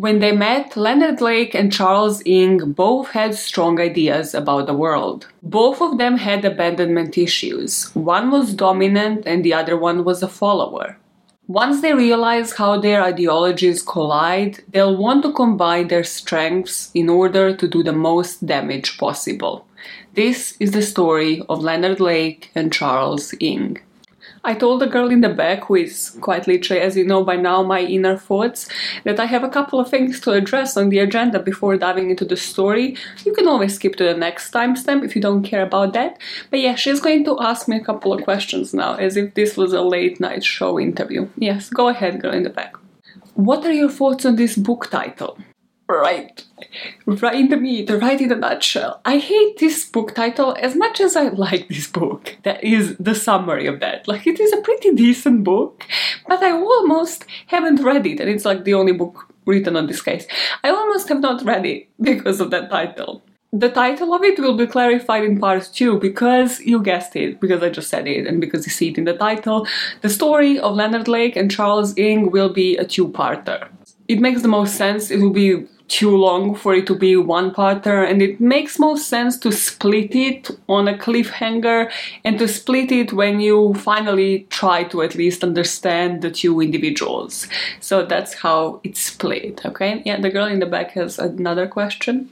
When they met, Leonard Lake and Charles Ng both had strong ideas about the world. Both of them had abandonment issues. One was dominant and the other one was a follower. Once they realize how their ideologies collide, they'll want to combine their strengths in order to do the most damage possible. This is the story of Leonard Lake and Charles Ng. I told the girl in the back, who is quite literally, as you know by now, my inner thoughts, that I have a couple of things to address on the agenda before diving into the story. You can always skip to the next timestamp if you don't care about that. But yeah, she's going to ask me a couple of questions now, as if this was a late night show interview. Yes, go ahead, girl in the back. What are your thoughts on this book title? Right. Right in the right in the nutshell. I hate this book title as much as I like this book. That is the summary of that. Like, it is a pretty decent book, but I almost haven't read it, and it's like the only book written on this case. I almost have not read it because of that title. The title of it will be clarified in part 2 because you guessed it, because I just said it, and because you see it in the title. The story of Leonard Lake and Charles Ng will be a two parter. It makes the most sense, it will be too long for it to be one parter and it makes most sense to split it on a cliffhanger and to split it when you finally try to at least understand the two individuals. So that's how it's split okay? Yeah the girl in the back has another question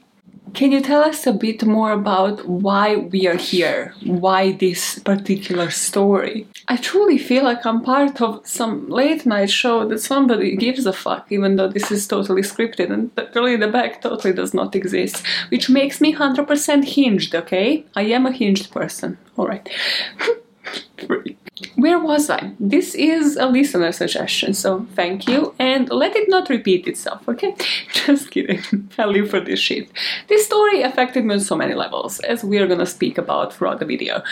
can you tell us a bit more about why we are here? Why this particular story? I truly feel like I'm part of some late night show that somebody gives a fuck, even though this is totally scripted and in the back totally does not exist, which makes me 100% hinged, okay? I am a hinged person. Alright. Where was I? This is a listener suggestion, so thank you, and let it not repeat itself, okay? Just kidding. I live for this shit. This story affected me on so many levels, as we are gonna speak about throughout the video.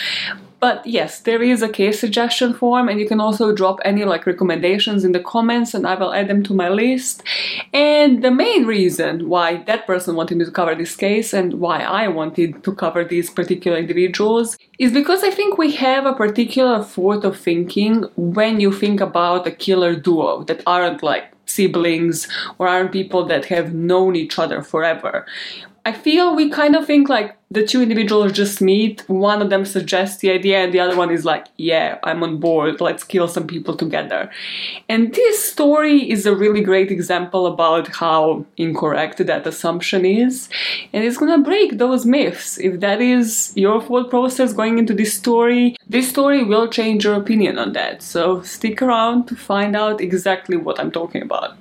But yes, there is a case suggestion form, and you can also drop any like recommendations in the comments, and I will add them to my list. And the main reason why that person wanted me to cover this case and why I wanted to cover these particular individuals is because I think we have a particular thought of thinking when you think about a killer duo that aren't like siblings or aren't people that have known each other forever. I feel we kind of think like the two individuals just meet, one of them suggests the idea, and the other one is like, Yeah, I'm on board, let's kill some people together. And this story is a really great example about how incorrect that assumption is, and it's gonna break those myths. If that is your thought process going into this story, this story will change your opinion on that. So stick around to find out exactly what I'm talking about.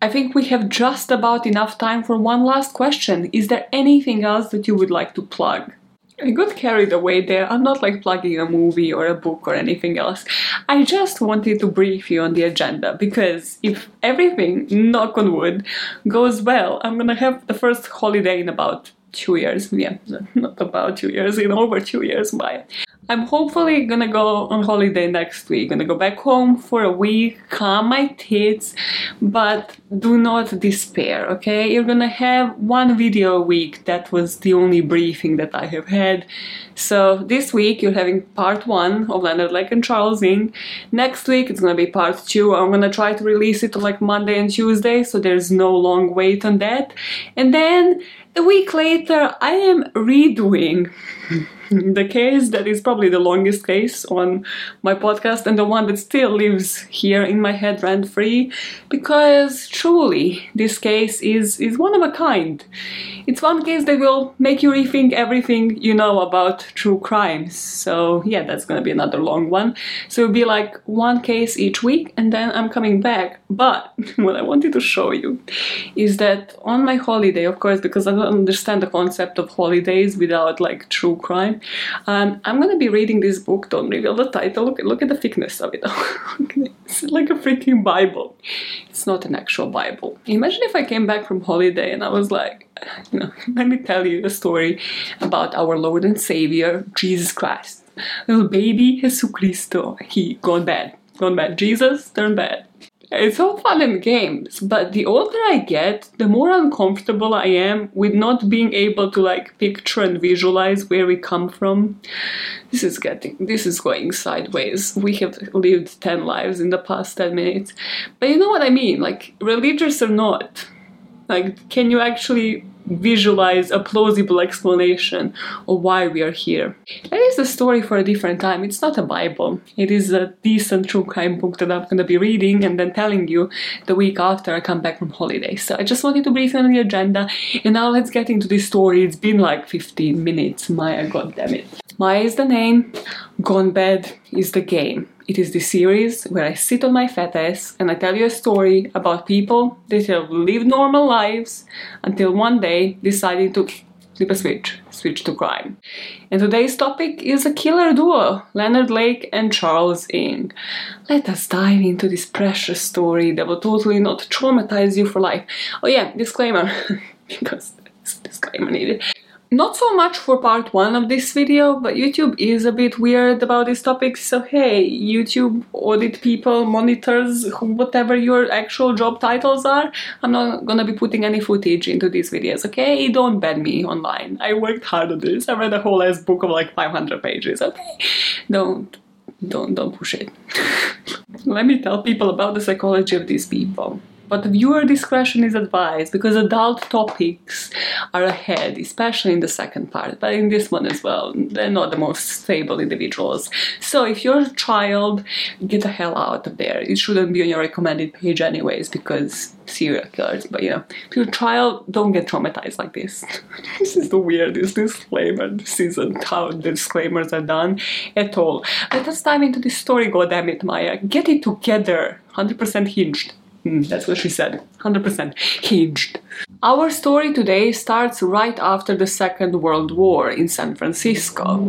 I think we have just about enough time for one last question. Is there anything else that you would like to plug? I got carried away there. I'm not like plugging a movie or a book or anything else. I just wanted to brief you on the agenda because if everything, knock on wood, goes well, I'm gonna have the first holiday in about two years. Yeah, not about two years, in over two years. Bye. I'm hopefully gonna go on holiday next week. Gonna go back home for a week, calm my tits, but do not despair, okay? You're gonna have one video a week. That was the only briefing that I have had. So this week you're having part one of Leonard Lake and Charles Ng. Next week it's gonna be part two. I'm gonna try to release it like Monday and Tuesday, so there's no long wait on that. And then a week later, I am redoing the case that is probably the longest case on my podcast and the one that still lives here in my head rent free because truly this case is is one of a kind. It's one case that will make you rethink everything you know about true crimes so yeah that's gonna be another long one. So it'll be like one case each week and then i'm coming back. But what i wanted to show you is that on my holiday of course because i don't understand the concept of holidays without like true crime um, I'm gonna be reading this book. Don't reveal the title. Look, look at the thickness of it. it's like a freaking Bible. It's not an actual Bible. Imagine if I came back from holiday and I was like, you know, let me tell you a story about our Lord and Savior Jesus Christ. Little baby Jesus Cristo. He gone bad. Gone bad. Jesus turned bad. It's all fun and games, but the older I get, the more uncomfortable I am with not being able to like picture and visualize where we come from. This is getting, this is going sideways. We have lived 10 lives in the past 10 minutes. But you know what I mean? Like, religious or not, Like, can you actually visualize a plausible explanation of why we are here? That is a story for a different time. It's not a Bible. It is a decent true crime book that I'm going to be reading and then telling you the week after I come back from holiday. So I just wanted to brief you on the agenda. And now let's get into this story. It's been like 15 minutes. Maja, god damn it. Maja is the name. Gone Bad is the game. It is the series where I sit on my fat ass and I tell you a story about people that have lived normal lives until one day deciding to flip a switch, switch to crime. And today's topic is a killer duo, Leonard Lake and Charles Ng. Let us dive into this precious story that will totally not traumatize you for life. Oh yeah, disclaimer, because disclaimer needed. Not so much for part one of this video, but YouTube is a bit weird about this topic, so hey, YouTube audit people, monitors, whatever your actual job titles are, I'm not gonna be putting any footage into these videos, okay? Don't ban me online. I worked hard on this. I read a whole ass book of like 500 pages, okay? Don't, don't, don't push it. Let me tell people about the psychology of these people but viewer discretion is advised because adult topics are ahead, especially in the second part, but in this one as well. They're not the most stable individuals. So if you're a child, get the hell out of there. It shouldn't be on your recommended page anyways because serial killers, but you know, if you're a child, don't get traumatized like this. this is the weirdest disclaimer. This isn't how disclaimers are done at all. Let us dive into this story, goddammit, Maja. Get it together. 100% hinged. Mm, that's what she said. 100% hinged. Our story today starts right after the Second World War in San Francisco.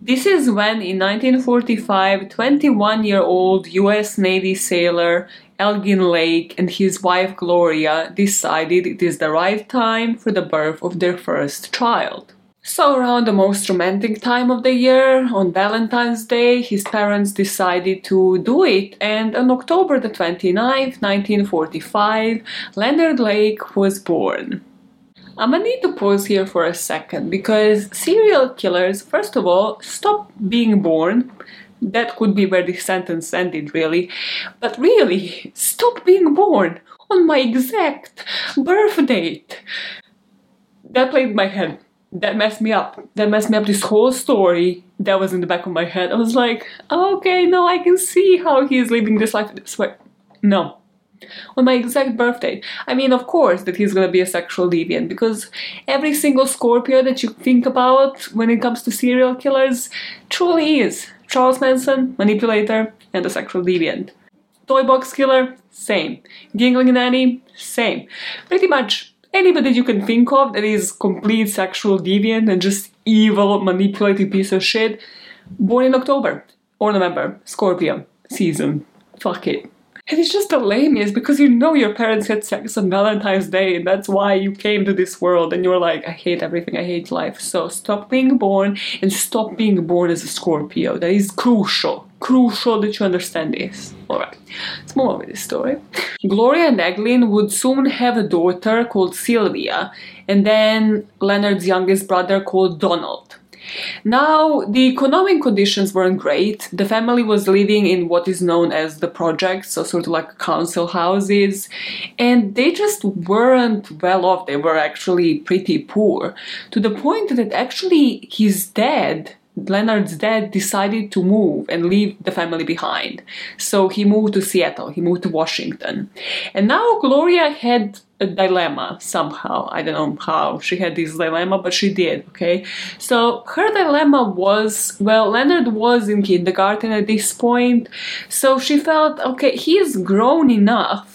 This is when, in 1945, 21 year old US Navy sailor Elgin Lake and his wife Gloria decided it is the right time for the birth of their first child. So, around the most romantic time of the year, on Valentine's Day, his parents decided to do it, and on October the 29th, 1945, Leonard Lake was born. I'm gonna need to pause here for a second because serial killers, first of all, stop being born. That could be where the sentence ended, really. But really, stop being born on my exact birth date. That played my head that messed me up. That messed me up this whole story that was in the back of my head. I was like, okay, no, I can see how he's living this life this way. No. On my exact birthday. I mean, of course, that he's gonna be a sexual deviant because every single Scorpio that you think about when it comes to serial killers truly is. Charles Manson, manipulator, and a sexual deviant. Toy box killer, same. Giggling nanny, same. Pretty much anybody you can think of that is complete sexual deviant and just evil, manipulative piece of shit, born in October or November, Scorpio season. Fuck it. And it's just the lamest because you know your parents had sex on Valentine's Day and that's why you came to this world and you're like, I hate everything, I hate life. So stop being born and stop being born as a Scorpio. That is crucial. Crucial that you understand this. Alright, let's move on with this story. Gloria and Elgin would soon have a daughter called Sylvia and then Leonard's youngest brother called Donald. Now, the economic conditions weren't great. The family was living in what is known as the projects, so sort of like council houses, and they just weren't well off. They were actually pretty poor to the point that actually his dad Leonard's dad decided to move and leave the family behind. So he moved to Seattle, he moved to Washington. And now Gloria had a dilemma somehow. I don't know how she had this dilemma, but she did, okay? So her dilemma was well, Leonard was in kindergarten at this point, so she felt okay, he's grown enough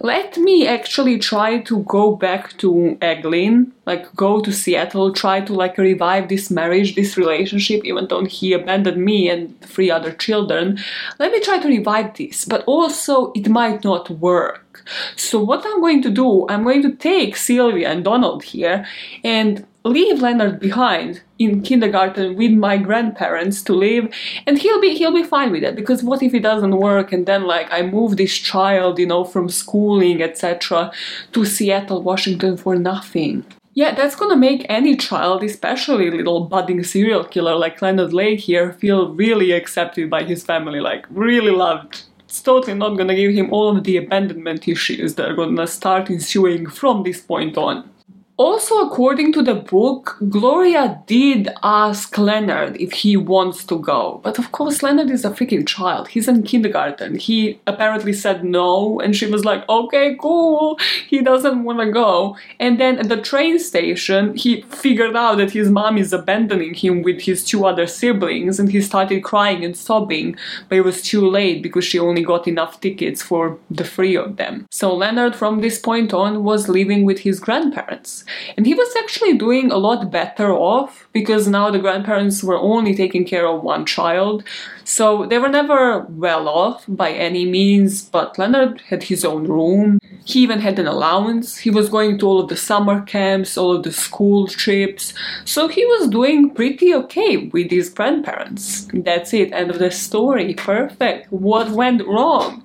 let me actually try to go back to Elgin, like go to Seattle, try to like revive this marriage, this relationship, even though he abandoned me and three other children. Let me try to revive this, but also it might not work. So what I'm going to do, I'm going to take Sylvia and Donald here and leave Leonard behind in kindergarten with my grandparents to live and he'll be he'll be fine with it because what if it doesn't work? And then like I move this child you know from schooling etc to Seattle Washington for nothing. Yeah, that's gonna make any child, especially little budding serial killer like Leonard Lake here, feel really accepted by his family, like really loved it's totally not gonna give him all of the abandonment issues that are gonna start ensuing from this point on. Also, according to the book, Gloria did ask Leonard if he wants to go. But of course, Leonard is a freaking child. He's in kindergarten. He apparently said no, and she was like, okay, cool. He doesn't want to go. And then at the train station, he figured out that his mom is abandoning him with his two other siblings, and he started crying and sobbing. But it was too late because she only got enough tickets for the three of them. So Leonard, from this point on, was living with his grandparents. And he was actually doing a lot better off because now the grandparents were only taking care of one child. So they were never well off by any means, but Leonard had his own room. He even had an allowance. He was going to all of the summer camps, all of the school trips. So he was doing pretty okay with his grandparents. That's it. End of the story. Perfect. What went wrong?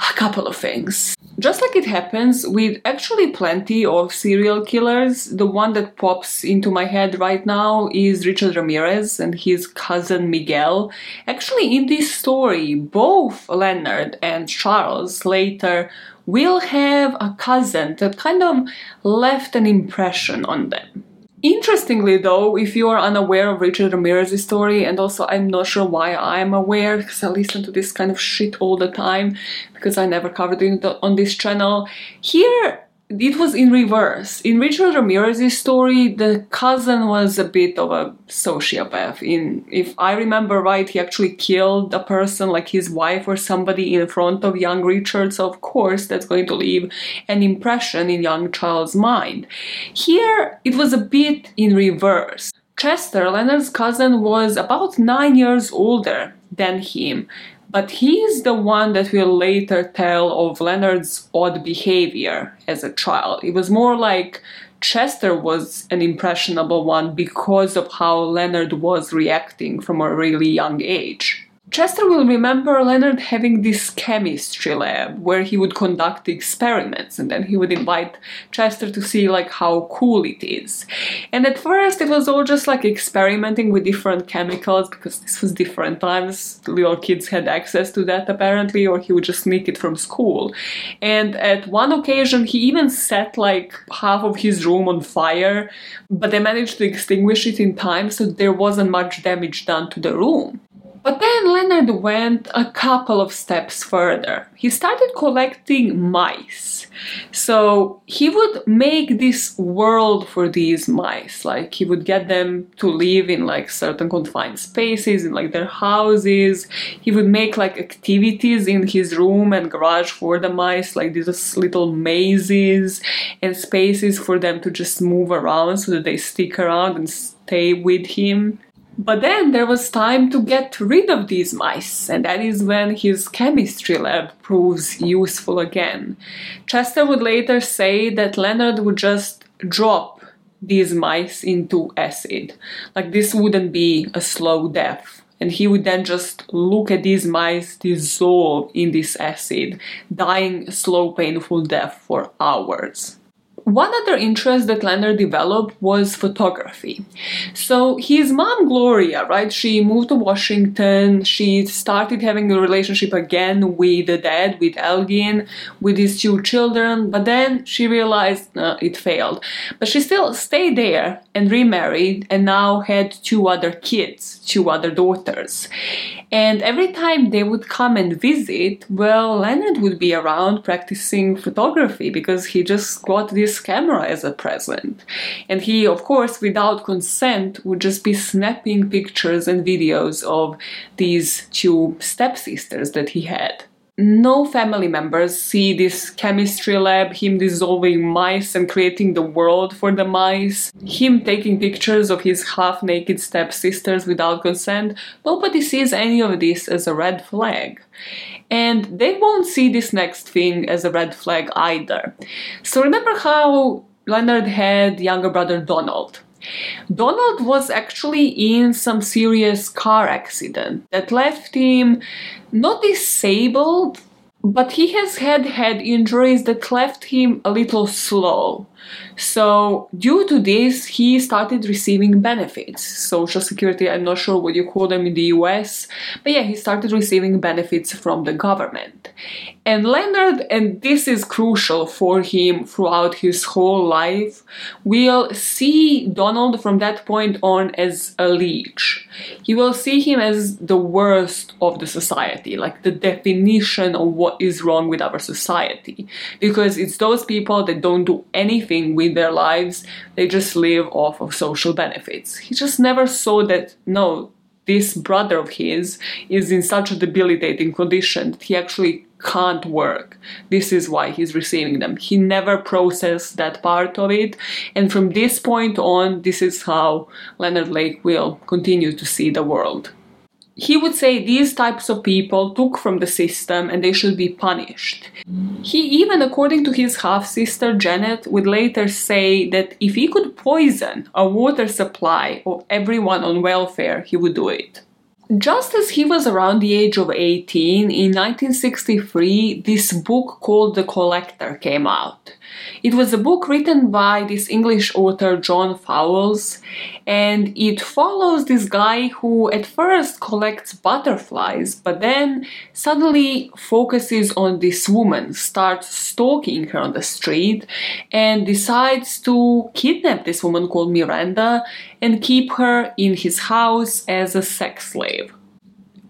A couple of things. Just like it happens with actually plenty of serial killers, the one that pops into my head right now is Richard Ramirez and his cousin Miguel. Actually, in this story, both Leonard and Charles later will have a cousin that kind of left an impression on them. Interestingly, though, if you are unaware of Richard Ramirez's story, and also I'm not sure why I'm aware because I listen to this kind of shit all the time because I never covered it on this channel. Here, it was in reverse. In Richard Ramirez's story, the cousin was a bit of a sociopath. In if I remember right, he actually killed a person like his wife or somebody in front of young Richard. So of course, that's going to leave an impression in young Charles' mind. Here, it was a bit in reverse. Chester, Leonard's cousin, was about nine years older than him, but he's the one that will later tell of Leonard's odd behavior as a child. It was more like Chester was an impressionable one because of how Leonard was reacting from a really young age. Chester will remember Leonard having this chemistry lab where he would conduct experiments and then he would invite Chester to see like how cool it is. And at first it was all just like experimenting with different chemicals because this was different times. Little kids had access to that apparently or he would just sneak it from school. And at one occasion he even set like half of his room on fire but they managed to extinguish it in time so there wasn't much damage done to the room. But then Leonard went a couple of steps further. He started collecting mice. So he would make this world for these mice. Like he would get them to live in like certain confined spaces, in like their houses. He would make like activities in his room and garage for the mice, like these little mazes and spaces for them to just move around so that they stick around and stay with him. But then there was time to get rid of these mice, and that is when his chemistry lab proves useful again. Chester would later say that Leonard would just drop these mice into acid. Like this wouldn't be a slow death. And he would then just look at these mice dissolve in this acid, dying slow, painful death for hours. One other interest that Leonard developed was photography. So his mom, Gloria, right, she moved to Washington. She started having a relationship again with the dad, with Elgin, with his two children, but then she realized uh, it failed. But she still stayed there and remarried and now had two other kids, two other daughters. And every time they would come and visit, well, Leonard would be around practicing photography because he just got this camera as a present. And he, of course, without consent, would just be snapping pictures and videos of these two stepsisters that he had. No family members see this chemistry lab, him dissolving mice and creating the world for the mice, him taking pictures of his half naked stepsisters without consent. Nobody sees any of this as a red flag and they won't see this next thing as a red flag either. So remember how Leonard had younger brother Donald. Donald was actually in some serious car accident that left him not disabled, but he has had head injuries that left him a little slow. So, due to this, he started receiving benefits. Social Security, I'm not sure what you call them in the US, but yeah, he started receiving benefits from the government. And Leonard, and this is crucial for him throughout his whole life, will see Donald from that point on as a leech. He will see him as the worst of the society, like the definition of what is wrong with our society. Because it's those people that don't do anything with their lives, they just live off of social benefits. He just never saw that, no, this brother of his is in such a debilitating condition that he actually can't work. This is why he's receiving them. He never processed that part of it. And from this point on, this is how Leonard Lake will continue to see the world. He would say these types of people took from the system and they should be punished. He even, according to his half sister Janet, would later say that if he could poison a water supply of everyone on welfare, he would do it. Just as he was around the age of 18, in 1963, this book called The Collector came out. It was a book written by this English author John Fowles, and it follows this guy who at first collects butterflies, but then suddenly focuses on this woman, starts stalking her on the street, and decides to kidnap this woman called Miranda and keep her in his house as a sex slave.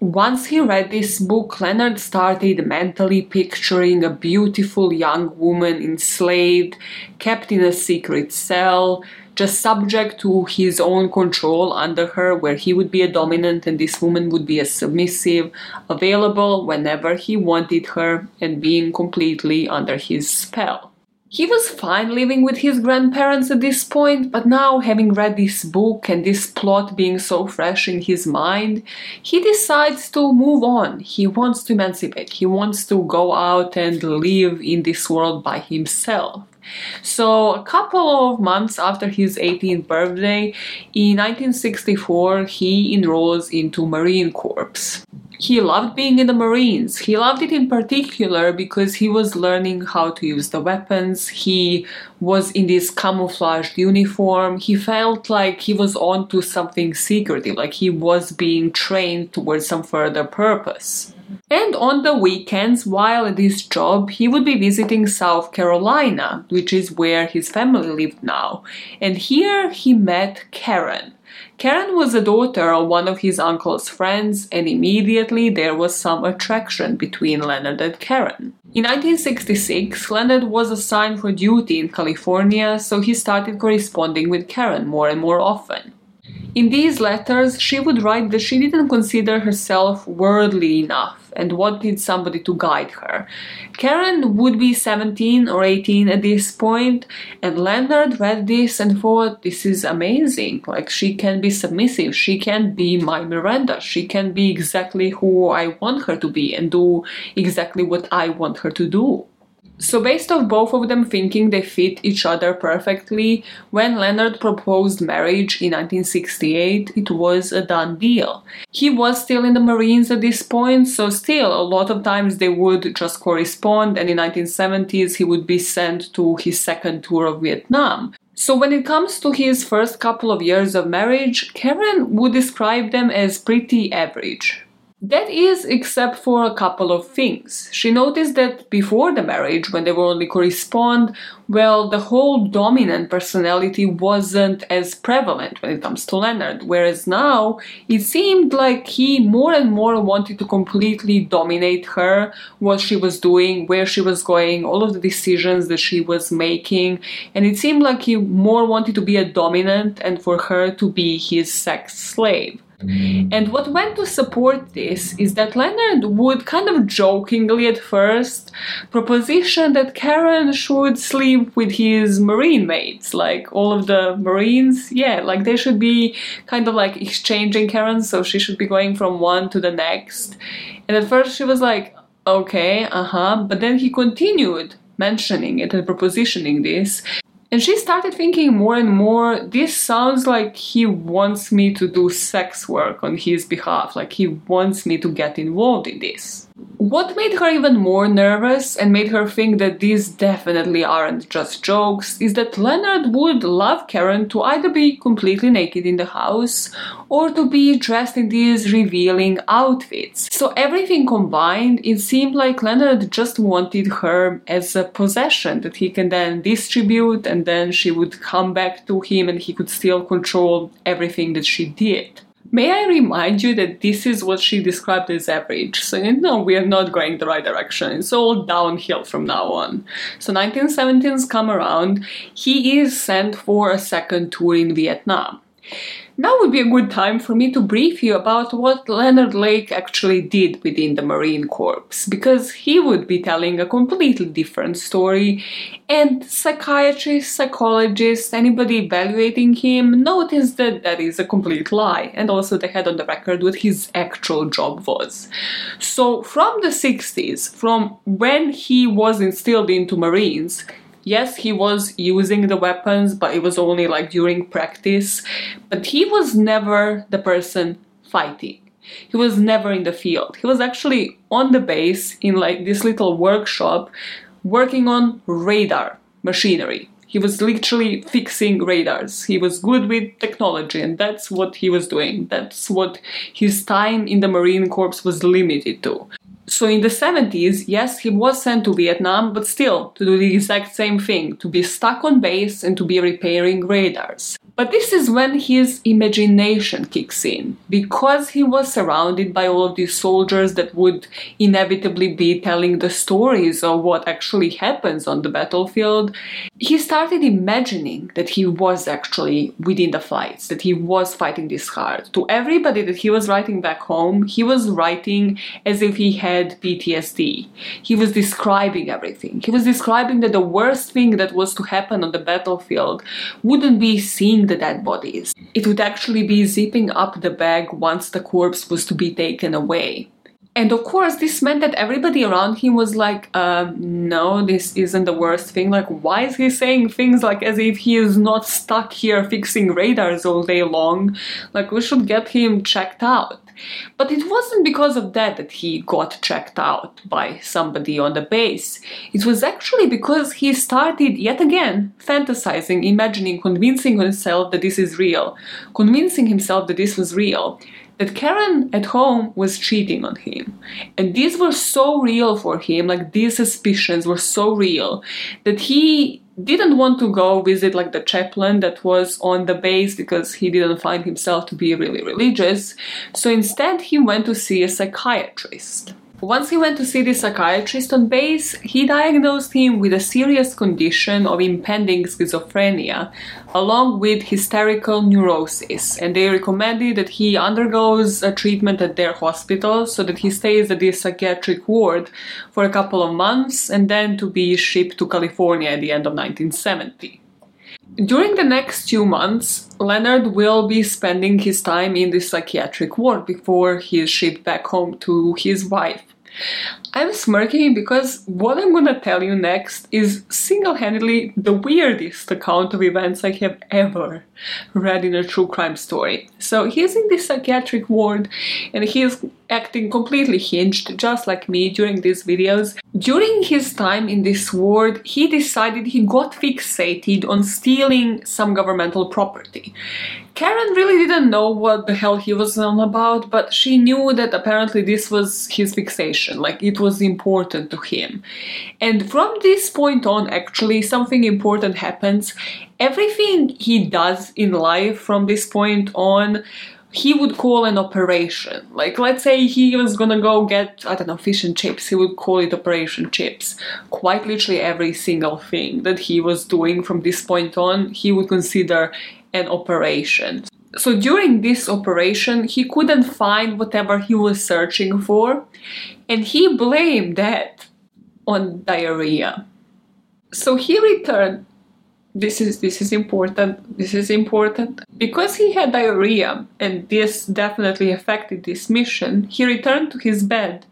Once he read this book, Leonard started mentally picturing a beautiful young woman enslaved, kept in a secret cell, just subject to his own control under her, where he would be a dominant and this woman would be a submissive, available whenever he wanted her, and being completely under his spell. He was fine living with his grandparents at this point, but now, having read this book and this plot being so fresh in his mind, he decides to move on. He wants to emancipate, he wants to go out and live in this world by himself. So, a couple of months after his 18th birthday, in 1964, he enrolls into Marine Corps. He loved being in the Marines. He loved it in particular because he was learning how to use the weapons. He was in this camouflaged uniform. He felt like he was on to something secretive, like he was being trained towards some further purpose. And on the weekends, while at his job, he would be visiting South Carolina, which is where his family lived now. And here he met Karen. Karen was a daughter of one of his uncle's friends, and immediately there was some attraction between Leonard and Karen. In 1966, Leonard was assigned for duty in California, so he started corresponding with Karen more and more often. In these letters, she would write that she didn't consider herself worldly enough and wanted somebody to guide her. Karen would be 17 or 18 at this point, and Leonard read this and thought, This is amazing. Like, she can be submissive, she can be my Miranda, she can be exactly who I want her to be and do exactly what I want her to do. So, based off both of them thinking they fit each other perfectly, when Leonard proposed marriage in 1968, it was a done deal. He was still in the Marines at this point, so still a lot of times they would just correspond, and in 1970s he would be sent to his second tour of Vietnam. So, when it comes to his first couple of years of marriage, Karen would describe them as pretty average. That is, except for a couple of things. She noticed that before the marriage, when they were only correspond, well, the whole dominant personality wasn't as prevalent when it comes to Leonard, whereas now it seemed like he more and more wanted to completely dominate her, what she was doing, where she was going, all of the decisions that she was making, and it seemed like he more wanted to be a dominant and for her to be his sex slave. And what went to support this is that Leonard would kind of jokingly at first proposition that Karen should sleep with his marine mates, like all of the marines. Yeah, like they should be kind of like exchanging Karen, so she should be going from one to the next. And at first she was like, okay, uh huh. But then he continued mentioning it and propositioning this And she started thinking more and more this sounds like he wants me to do sex work on his behalf, like he wants me to get involved in this. What made her even more nervous and made her think that these definitely aren't just jokes is that Leonard would love Karen to either be completely naked in the house or to be dressed in these revealing outfits. So everything combined, it seemed like Leonard just wanted her as a possession that he can then distribute and then she would come back to him and he could still control everything that she did. May I remind you that this is what she described as average, so you know we are not going the right direction. It's all downhill from now on. So 1917s come around, he is sent for a second tour in Vietnam. Now would be a good time for me to brief you about what Leonard Lake actually did within the Marine Corps, because he would be telling a completely different story, and psychiatrists, psychologists, anybody evaluating him noticed that that is a complete lie, and also they had on the record what his actual job was. So, from the 60s, from when he was instilled into Marines, yes, he was using the weapons, but it was only like during practice. But he was never the person fighting. He was never in the field. He was actually on the base in like this little workshop working on radar machinery. He was literally fixing radars. He was good with technology, and that's what he was doing. That's what his time in the Marine Corps was limited to. So in the 70s, yes, he was sent to Vietnam, but still to do the exact same thing, to be stuck on base and to be repairing radars. But this is when his imagination kicks in. Because he was surrounded by all of these soldiers that would inevitably be telling the stories of what actually happens on the battlefield, he started imagining that he was actually within the fights, that he was fighting this hard. To everybody that he was writing back home, he was writing as if he had PTSD. He was describing everything. He was describing that the worst thing that was to happen on the battlefield wouldn't be seeing the dead bodies. It would actually be zipping up the bag once the corpse was to be taken away. And of course, this meant that everybody around him was like, um, no, this isn't the worst thing. Like, why is he saying things like as if he is not stuck here fixing radars all day long? Like, we should get him checked out. But it wasn't because of that that he got checked out by somebody on the base. It was actually because he started yet again fantasizing, imagining, convincing himself that this is real, convincing himself that this was real that Karen at home was cheating on him. And these were so real for him, like these suspicions were so real that he didn't want to go visit like the chaplain that was on the base because he didn't find himself to be really religious. So instead, he went to see a psychiatrist. Once he went to see the psychiatrist on base, he diagnosed him with a serious condition of impending schizophrenia, along with hysterical neurosis, and they recommended that he undergoes a treatment at their hospital so that he stays at the psychiatric ward for a couple of months and then to be shipped to California at the end of 1970. During the next two months, Leonard will be spending his time in the psychiatric ward before he is shipped back home to his wife. I'm smirking because what I'm gonna tell you next is single handedly the weirdest account of events I have ever read in a true crime story. So he's in the psychiatric ward and he's acting completely hinged, just like me during these videos. During his time in this ward, he decided he got fixated on stealing some governmental property. Karen really didn't know what the hell he was on about, but she knew that apparently this was his fixation, like it was important to him. And from this point on, actually, something important happens. Everything he does in life from this point on he would call an operation. Like, let's say he was gonna go get, I don't know, fish and chips, he would call it Operation Chips. Quite literally every single thing that he was doing from this point on, he would consider an operation. So during this operation, he couldn't find whatever he was searching for, and he blamed that on diarrhea. So he returned this is this is important this is important. Because he had diarrhea and this definitely affected this mission he returned to his bed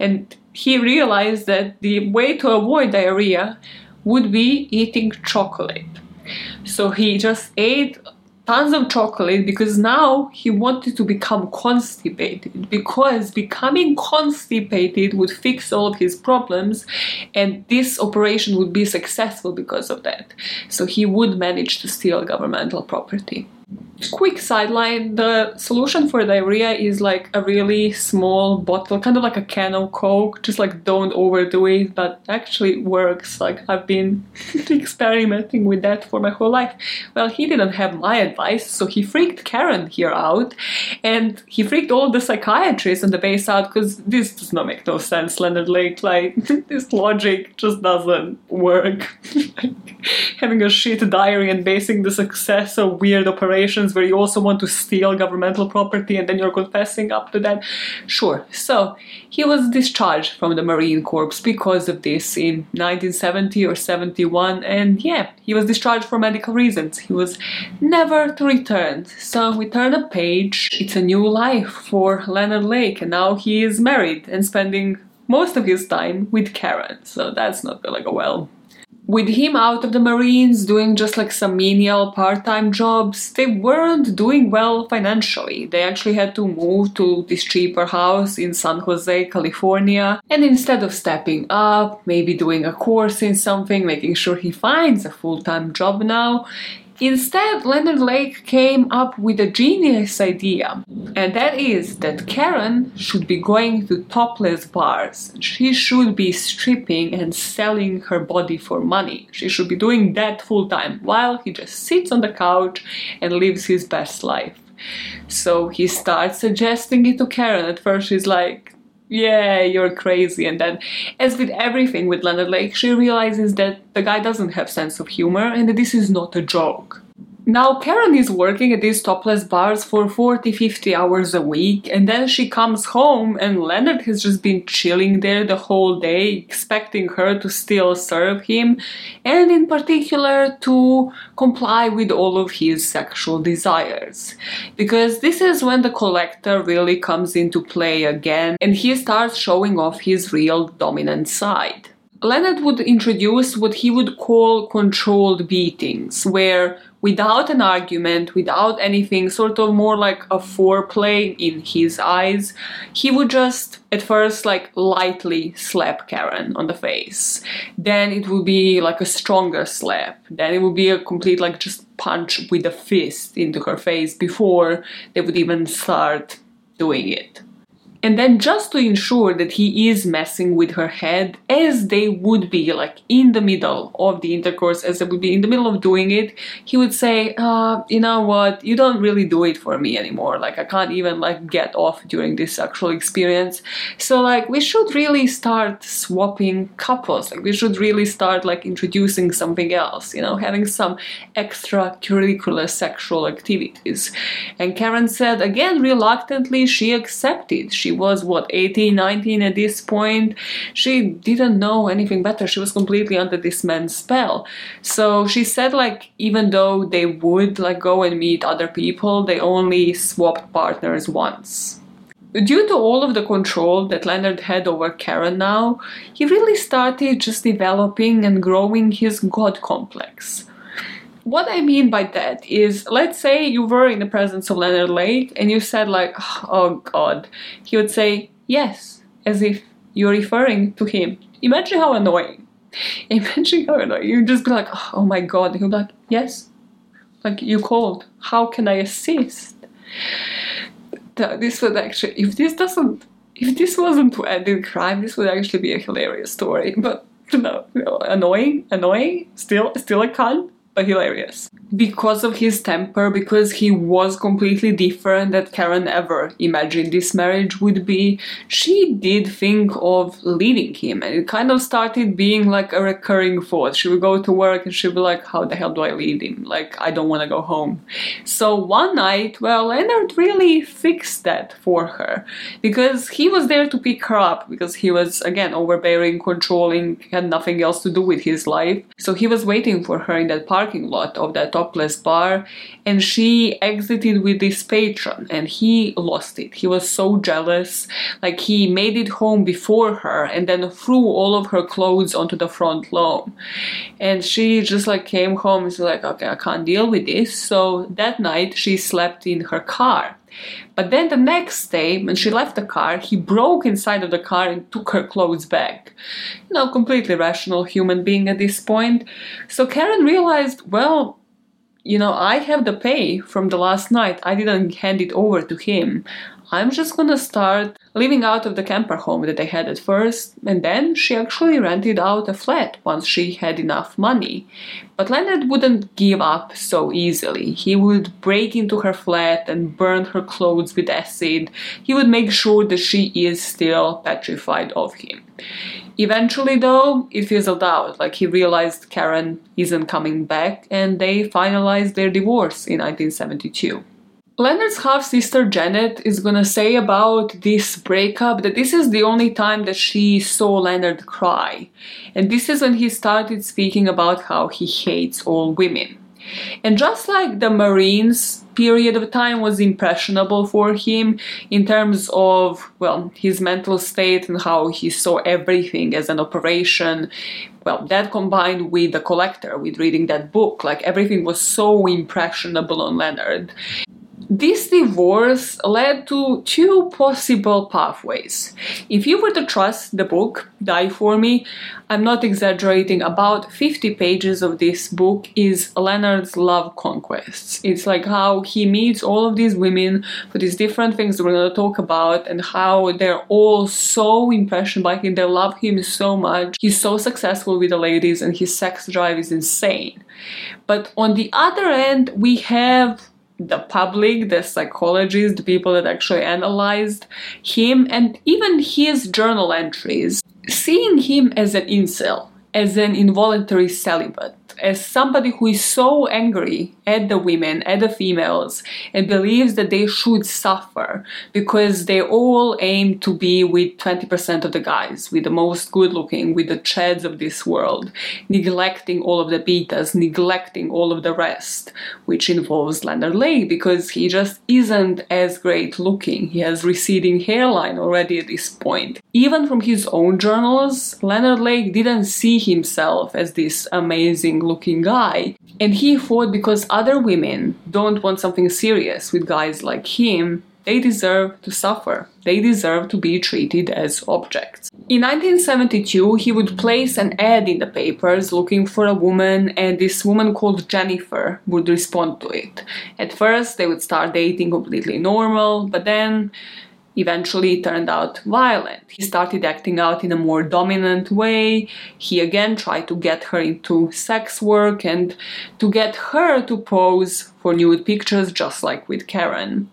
and he realized that the way to avoid diarrhea would be eating chocolate. So he just ate tons of chocolate because now he wanted to become constipated. Because becoming constipated would fix all of his problems and this operation would be successful because of that. So he would manage to steal governmental property quick sideline the solution for diarrhea is like a really small bottle kind of like a can of coke just like don't overdo it but actually works. Like i've been experimenting with that for my whole life. Well he didn't have my advice so he freaked karen here out and he freaked all the psychiatrists on the base out because this does not make no sense leonard lake. Like this logic just doesn't work. Having a shit diary and basing the success of weird operations where you also want to steal governmental property and then you're confessing up to that. Sure. So he was discharged from the Marine Corps because of this in 1970 or 71, and yeah, he was discharged for medical reasons. He was never to return. So we turn a page. It's a new life for Leonard Lake, and now he is married and spending most of his time with Karen. So that's not gonna go well with him out of the Marines doing just like some menial part time jobs, they weren't doing well financially. They actually had to move to this cheaper house in San Jose, California, and instead of stepping up, maybe doing a course in something, making sure he finds a full time job now, Instead, Leonard Lake came up with a genius idea, and that is that Karen should be going to topless bars. She should be stripping and selling her body for money. She should be doing that full time while he just sits on the couch and lives his best life. So he starts suggesting it to Karen. At first, she's like, yeah, you're crazy. And then, as with everything with Leonard Lake, she realizes that the guy doesn't have sense of humor and that this is not a joke. Now, Karen is working at these topless bars for 40 50 hours a week, and then she comes home, and Leonard has just been chilling there the whole day, expecting her to still serve him, and in particular to comply with all of his sexual desires. Because this is when the collector really comes into play again, and he starts showing off his real dominant side. Leonard would introduce what he would call controlled beatings, where without an argument, without anything, sort of more like a foreplay in his eyes, he would just at first like lightly slap Karen on the face. Then it would be like a stronger slap. Then it would be a complete like just punch with a fist into her face before they would even start doing it. And then just to ensure that he is messing with her head as they would be like in the middle of the intercourse, as they would be in the middle of doing it, he would say, uh, you know what, you don't really do it for me anymore. Like I can't even like get off during this sexual experience. So like we should really start swapping couples. Like we should really start like introducing something else, you know, having some extracurricular sexual activities. And Karen said again reluctantly she accepted. She was what 18 19 at this point? She didn't know anything better. She was completely under this man's spell. So she said like even though they would like go and meet other people they only swapped partners once. Due to all of the control that Leonard had over Karen now, he really started just developing and growing his god complex. What I mean by that is, let's say you were in the presence of Leonard Lake and you said like, oh, oh god, he would say yes, as if you're referring to him. Imagine how annoying. Imagine how annoying. You'd just be like, oh my god. He'd be like, yes, like you called. How can I assist? This would actually, if this doesn't, if this wasn't to end in crime, this would actually be a hilarious story. But no, no annoying, annoying, still, still a cunt but hilarious. Because of his temper, because he was completely different that Karen ever imagined this marriage would be, she did think of leaving him and it kind of started being like a recurring thought. She would go to work and she'd be like, How the hell do I leave him? Like, I don't want to go home. So one night, well, Leonard really fixed that for her because he was there to pick her up because he was, again, overbearing, controlling, had nothing else to do with his life. So he was waiting for her in that park parking lot of that topless bar and she exited with this patron and he lost it. He was so jealous. Like he made it home before her and then threw all of her clothes onto the front lawn. And she just like came home and was like, okay, I can't deal with this. So that night she slept in her car. But then the next day, when she left the car, he broke inside of the car and took her clothes back. You know, completely rational human being at this point. So Karen realized, well, you know, I have the pay from the last night. I didn't hand it over to him. I'm just gonna start living out of the camper home that I had at first, and then she actually rented out a flat once she had enough money. But Leonard wouldn't give up so easily. He would break into her flat and burn her clothes with acid. He would make sure that she is still petrified of him. Eventually, though, it fizzled out. Like he realized Karen isn't coming back, and they finalized their divorce in 1972. Leonard's half sister Janet is gonna say about this breakup that this is the only time that she saw Leonard cry. And this is when he started speaking about how he hates all women. And just like the Marines period of time was impressionable for him in terms of, well, his mental state and how he saw everything as an operation, well, that combined with the collector, with reading that book, like everything was so impressionable on Leonard. This divorce led to two possible pathways. If you were to trust the book, Die For Me, I'm not exaggerating, about 50 pages of this book is Leonard's love conquests. It's like how he meets all of these women for these different things we're to talk about and how they're all so impressioned by him, they love him so much. He's so successful with the ladies and his sex drive is insane. But on the other end, we have the public, the psychologists, the people that actually analyzed him, and even his journal entries, seeing him as an incel, as an involuntary celibate, as somebody who is so angry at the women, at the females, and believes that they should suffer because they all aim to be with 20% of the guys, with the most good looking, with the chads of this world, neglecting all of the betas, neglecting all of the rest, which involves Leonard Lake because he just isn't as great looking. He has receding hairline already at this point. Even from his own journals, Leonard Lake didn't see himself as this amazing looking guy. And he fought because other women don't want something serious with guys like him. They deserve to suffer. They deserve to be treated as objects. In 1972, he would place an ad in the papers looking for a woman, and this woman called Jennifer would respond to it. At first, they would start dating completely normal, but then eventually turned out violent. He started acting out in a more dominant way. He again tried to get her into sex work and to get her to pose for nude pictures, just like with Karen.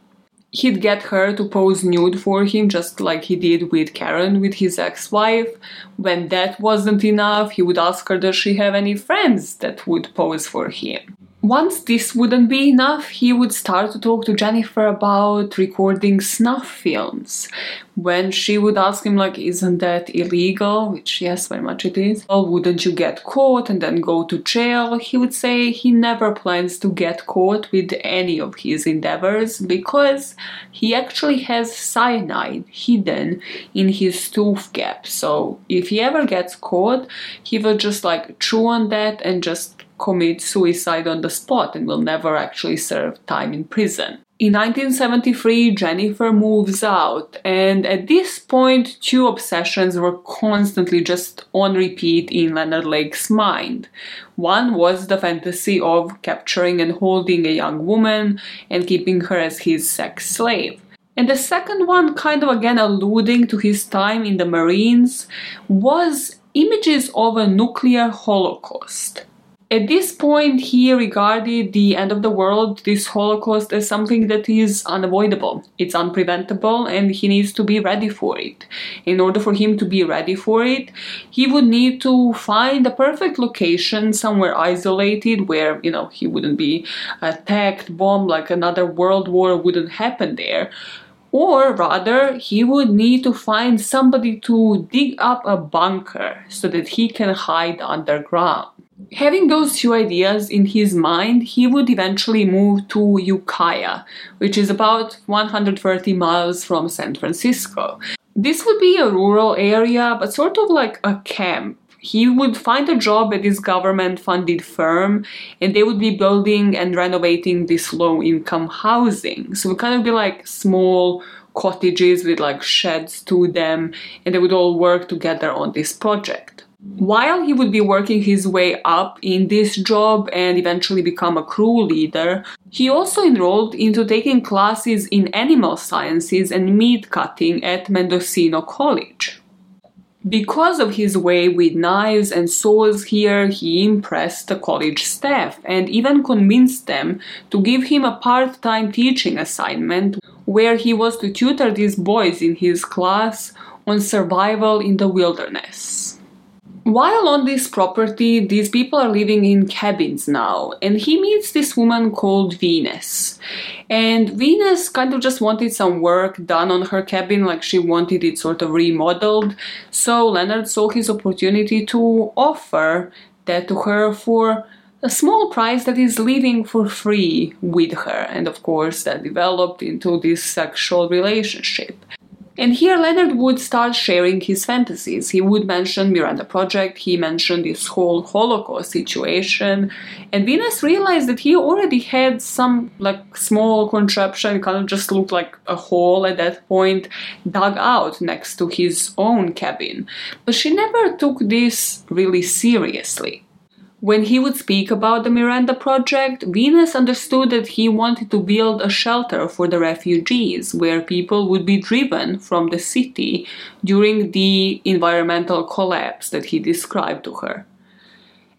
He'd get her to pose nude for him, just like he did with Karen, with his ex wife. When that wasn't enough, he would ask her, Does she have any friends that would pose for him? Once this wouldn't be enough, he would start to talk to Jennifer about recording snuff films. When she would ask him, like, isn't that illegal? Which, yes, very much it is. Well, wouldn't you get caught and then go to jail? He would say he never plans to get caught with any of his endeavors because he actually has cyanide hidden in his tooth gap. So if he ever gets caught, he will just like chew on that and just commit suicide on the spot and will never actually serve time in prison. In 1973, Jennifer moves out, and at this point, two obsessions were constantly just on repeat in Leonard Lake's mind. One was the fantasy of capturing and holding a young woman and keeping her as his sex slave. And the second one, kind of again alluding to his time in the Marines, was images of a nuclear holocaust. At this point, he regarded the end of the world, this Holocaust, as something that is unavoidable. It's unpreventable, and he needs to be ready for it. In order for him to be ready for it, he would need to find a perfect location somewhere isolated where, you know, he wouldn't be attacked, bombed, like another world war wouldn't happen there. Or rather, he would need to find somebody to dig up a bunker so that he can hide underground. Having those two ideas in his mind, he would eventually move to Ukiah, which is about 130 miles from San Francisco. This would be a rural area, but sort of like a camp. He would find a job at this government funded firm and they would be building and renovating this low income housing. So it would kind of be like small cottages with like sheds to them and they would all work together on this project. While he would be working his way up in this job and eventually become a crew leader, he also enrolled into taking classes in animal sciences and meat cutting at Mendocino College. Because of his way with knives and saws here, he impressed the college staff and even convinced them to give him a part time teaching assignment where he was to tutor these boys in his class on survival in the wilderness. While on this property, these people are living in cabins now, and he meets this woman called Venus. And Venus kind of just wanted some work done on her cabin, like she wanted it sort of remodeled. So Leonard saw his opportunity to offer that to her for a small price that is living for free with her. And of course, that developed into this sexual relationship. And here Leonard would start sharing his fantasies. He would mention Miranda Project, he mentioned this whole Holocaust situation, and Venus realized that he already had some like small contraption, kind of just looked like a hole at that point, dug out next to his own cabin. But she never took this really seriously. When he would speak about the Miranda Project, Venus understood that he wanted to build a shelter for the refugees where people would be driven from the city during the environmental collapse that he described to her.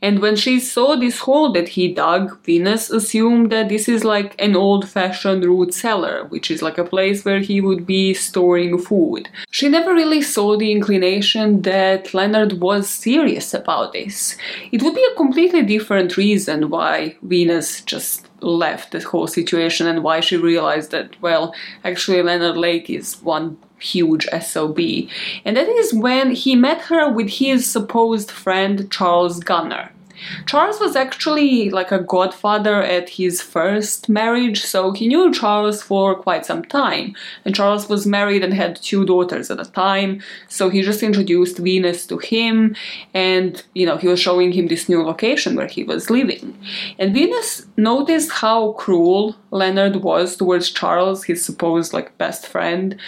And when she saw this hole that he dug, Venus assumed that this is like an old fashioned root cellar, which is like a place where he would be storing food. She never really saw the inclination that Leonard was serious about this. It would be a completely different reason why Venus just left the whole situation and why she realized that, well, actually, Leonard Lake is one huge SOB. And that is when he met her with his supposed friend Charles Gunnar. Charles was actually like a godfather at his first marriage, so he knew Charles for quite some time. And Charles was married and had two daughters at the time, so he just introduced Venus to him, and you know, he was showing him this new location where he was living. And Venus noticed how cruel Leonard was towards Charles, his supposed like best friend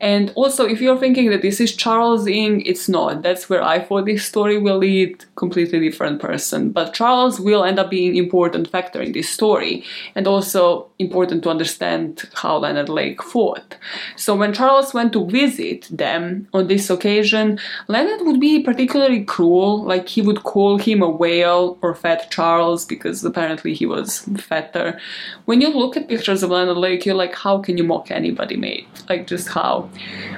and also, if you're thinking that this is Charles Ng, it's not. That's where I thought this story will lead completely different person. But Charles will end up being important factor in this story, and also important to understand how Leonard Lake fought. So when Charles went to visit them on this occasion, Leonard would be particularly cruel. Like he would call him a whale or fat Charles because apparently he was fatter. When you look at pictures of Leonard Lake, you're like, how can you mock anybody, mate? Like just how?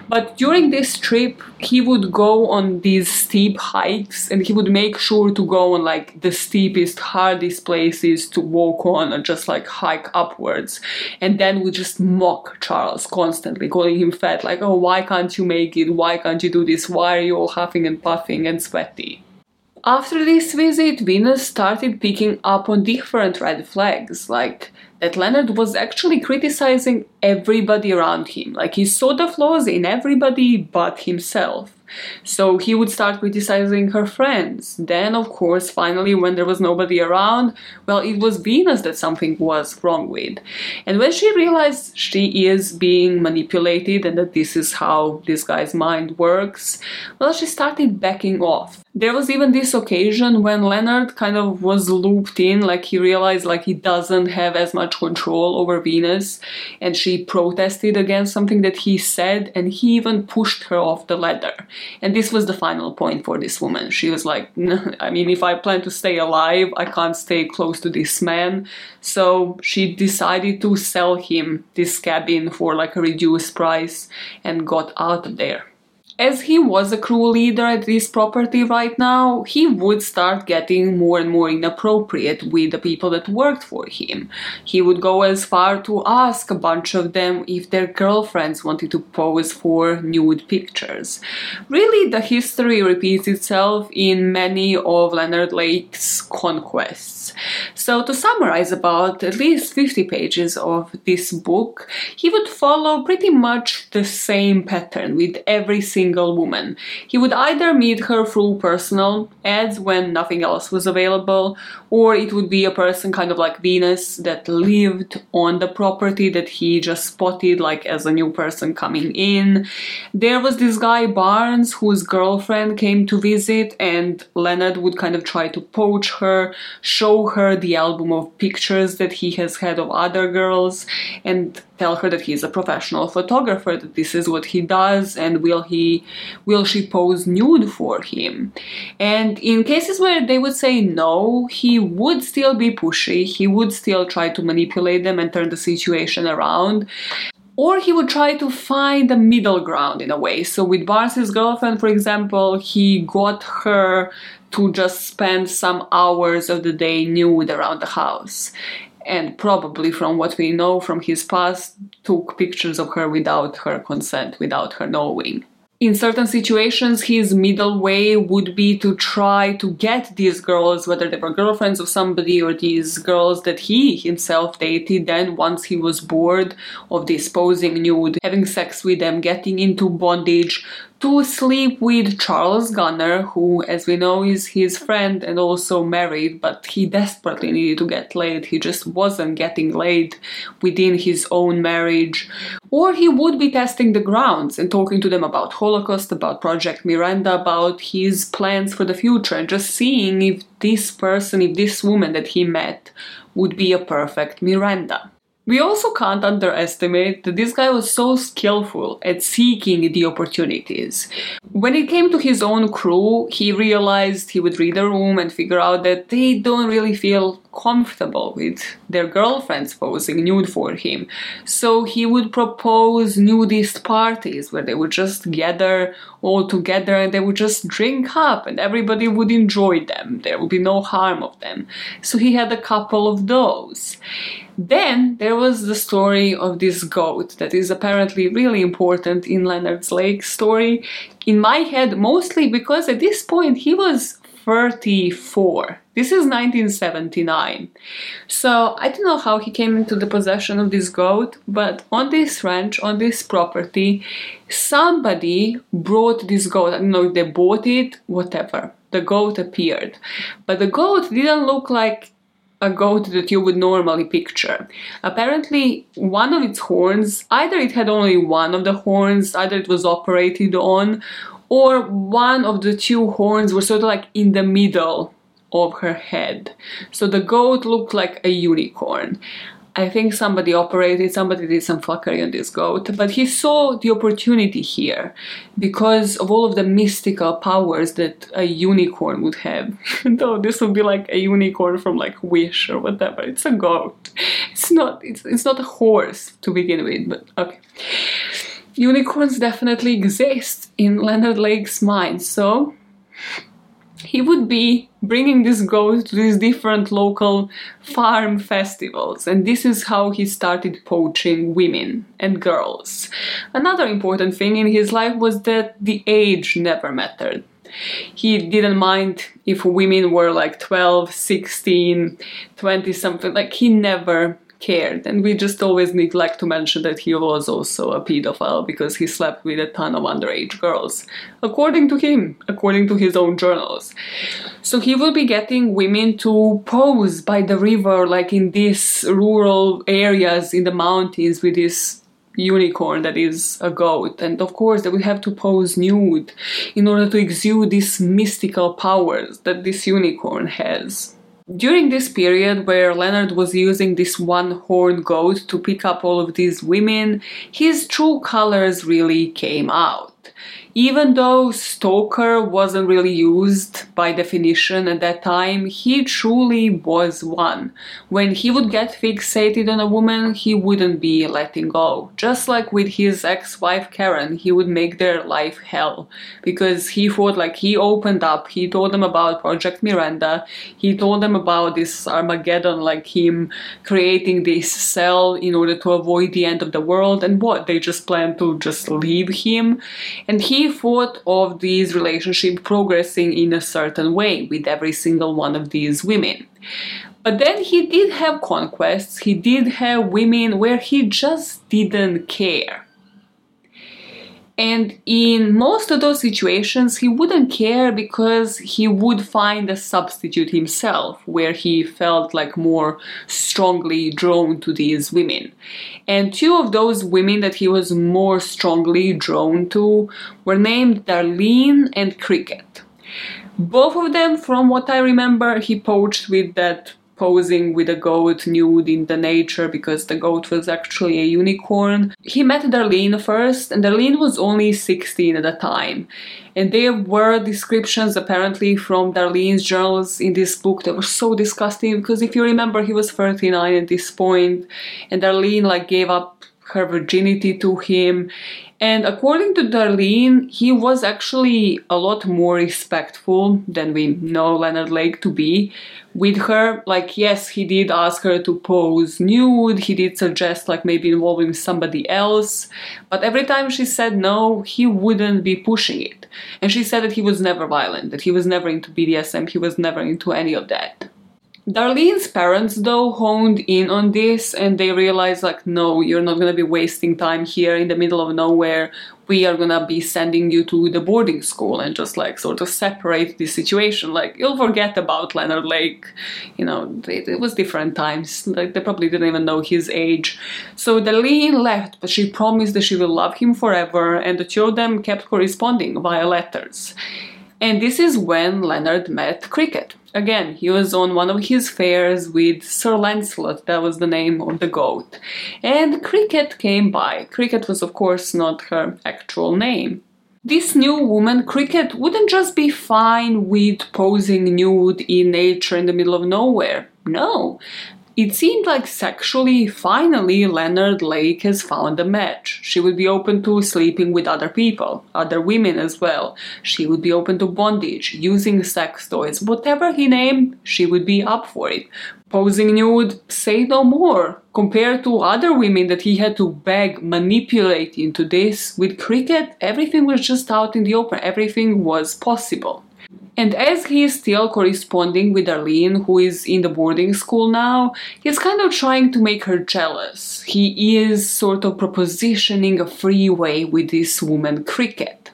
But during this trip, he would go on these steep hikes and he would make sure to go on like the steepest, hardest places to walk on and just like hike upwards. And then would just mock Charles constantly, calling him fat, like, oh, why can't you make it? Why can't you do this? Why are you all huffing and puffing and sweaty? After this visit, Venus started picking up on different red flags, like that Leonard was actually criticizing everybody around him. Like he saw the flaws in everybody but himself. So he would start criticizing her friends. Then, of course, finally, when there was nobody around, well, it was Venus that something was wrong with. And when she realized she is being manipulated and that this is how this guy's mind works, well, she started backing off. There was even this occasion when Leonard kind of was looped in, like he realized like he doesn't have as much control over Venus, and she protested against something that he said, and he even pushed her off the ladder. And this was the final point for this woman. She was like, I mean, if I plan to stay alive, I can't stay close to this man. So she decided to sell him this cabin for like a reduced price and got out of there. As he was a crew leader at this property right now, he would start getting more and more inappropriate with the people that worked for him. He would go as far to ask a bunch of them if their girlfriends wanted to pose for nude pictures. Really, the history repeats itself in many of Leonard Lake's conquests. So, to summarize about at least 50 pages of this book, he would follow pretty much the same pattern with every single single woman. He would either meet her through personal ads when nothing else was available, or it would be a person kind of like Venus that lived on the property that he just spotted like as a new person coming in. There was this guy Barnes whose girlfriend came to visit and Leonard would kind of try to poach her, show her the album of pictures that he has had of other girls and tell her that he's a professional photographer that this is what he does and will he will she pose nude for him and in cases where they would say no he would still be pushy, he would still try to manipulate them and turn the situation around. Or he would try to find a middle ground in a way. So, with Barnes' girlfriend, for example, he got her to just spend some hours of the day nude around the house and probably from what we know from his past took pictures of her without her consent without her knowing. In certain situations, his middle way would be to try to get these girls, whether they were girlfriends of somebody or these girls that he himself dated, then once he was bored of this posing nude, having sex with them, getting into bondage, to sleep with Charles Gunnar, who, as we know, is his friend and also married, but he desperately needed to get laid. He just wasn't getting laid within his own marriage. Or he would be testing the grounds and talking to them about Holocaust, about Project Miranda, about his plans for the future, and just seeing if this person, if this woman that he met, would be a perfect Miranda. We also can't underestimate that this guy was so skillful at seeking the opportunities. When it came to his own crew, he realized he would read a room and figure out that they don't really feel comfortable with their girlfriends posing nude for him. So he would propose nudist parties where they would just gather all together and they would just drink up and everybody would enjoy them. There would be no harm of them. So he had a couple of those. Then there was the story of this goat that is apparently really important in Leonard's Lake story. In my head, mostly because at this point he was 34. This is 1979. So I don't know how he came into the possession of this goat, but on this ranch, on this property, somebody brought this goat. I don't know if they bought it, whatever. The goat appeared. But the goat didn't look like a goat that you would normally picture. Apparently, one of its horns, either it had only one of the horns, either it was operated on, or one of the two horns were sort of like in the middle of her head. So the goat looked like a unicorn. I think somebody operated, somebody did some fuckery on this goat, but he saw the opportunity here because of all of the mystical powers that a unicorn would have. Though this would be like a unicorn from like Wish or whatever. It's a goat. It's not it's, it's not a horse to begin with, but okay unicorns definitely exist in Leonard Lake's mind, so he would be bringing this goat to these different local farm festivals, and this is how he started poaching women and girls. Another important thing in his life was that the age never mattered. He didn't mind if women were like 12, 16, 20 something, like he never cared. And we just always neglect to mention that he was also a pedophile because he slept with a ton of underage girls, according to him, according to his own journals. So he will be getting women to pose by the river, like in these rural areas in the mountains with this unicorn that is a goat and of course they will have to pose nude in order to exude these mystical powers that this unicorn has during this period where Leonard was using this one horned goat to pick up all of these women, his true colors really came out. Even though stalker wasn't really used by definition at that time, he truly was one. When he would get fixated on a woman, he wouldn't be letting go. Just like with his ex-wife Karen, he would make their life hell because he thought like he opened up, he told them about Project Miranda, he told them about this Armageddon, like him creating this cell in order to avoid the end of the world, and what they just planned to just leave him, and he thought of these relationship progressing in a certain way with every single one of these women. But then he did have conquests, he did have women where he just didn't care. And in most of those situations, he wouldn't care because he would find a substitute himself where he felt like more strongly drawn to these women. And two of those women that he was more strongly drawn to were named Darlene and Cricket. Both of them, from what I remember, he poached with that posing with a goat nude in the nature because the goat was actually a unicorn. He met Darlene first, and Darlene was only 16 at the time. And there were descriptions apparently from Darlene's journals in this book that were so disgusting because if you remember, he was 39 at this point, and Darlene like gave up her virginity to him and according to Darlene, he was actually a lot more respectful than we know Leonard Lake to be with her. Like, yes, he did ask her to pose nude, he did suggest like maybe involving somebody else, but every time she said no, he wouldn't be pushing it. And she said that he was never violent, that he was never into BDSM, he was never into any of that. Darlene's parents, though, honed in on this and they realized, like, no, you're not gonna be wasting time here in the middle of nowhere. We are gonna be sending you to the boarding school and just like sort of separate the situation. Like, you'll forget about Leonard Lake. You know, it, it was different times. Like, they probably didn't even know his age. So Darlene left, but she promised that she will love him forever, and the two of them kept corresponding via letters. And this is when Leonard met Cricket. Again, he was on one of his fairs with Sir Lancelot, that was the name of the goat. And Cricket came by. Cricket was, of course, not her actual name. This new woman, Cricket, wouldn't just be fine with posing nude in nature in the middle of nowhere. No, it seemed like sexually, finally, Leonard Lake has found a match. She would be open to sleeping with other people, other women as well. She would be open to bondage, using sex toys, whatever he named, she would be up for it. Posing nude, say no more. Compared to other women that he had to beg, manipulate into this, with Cricket, everything was just out in the open, everything was possible. And as he is still corresponding with Darlene, who is in the boarding school now, he's kind of trying to make her jealous. He is sort of propositioning a freeway with this woman Cricket.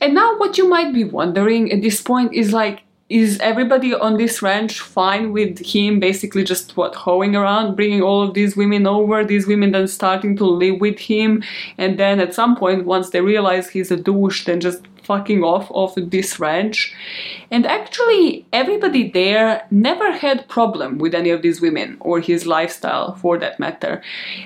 And now, what you might be wondering at this point is like, is everybody on this ranch fine with him basically just what hoeing around bringing all of these women over these women then starting to live with him and then at some point once they realize he's a douche then just fucking off of this ranch and actually everybody there never had problem with any of these women or his lifestyle for that matter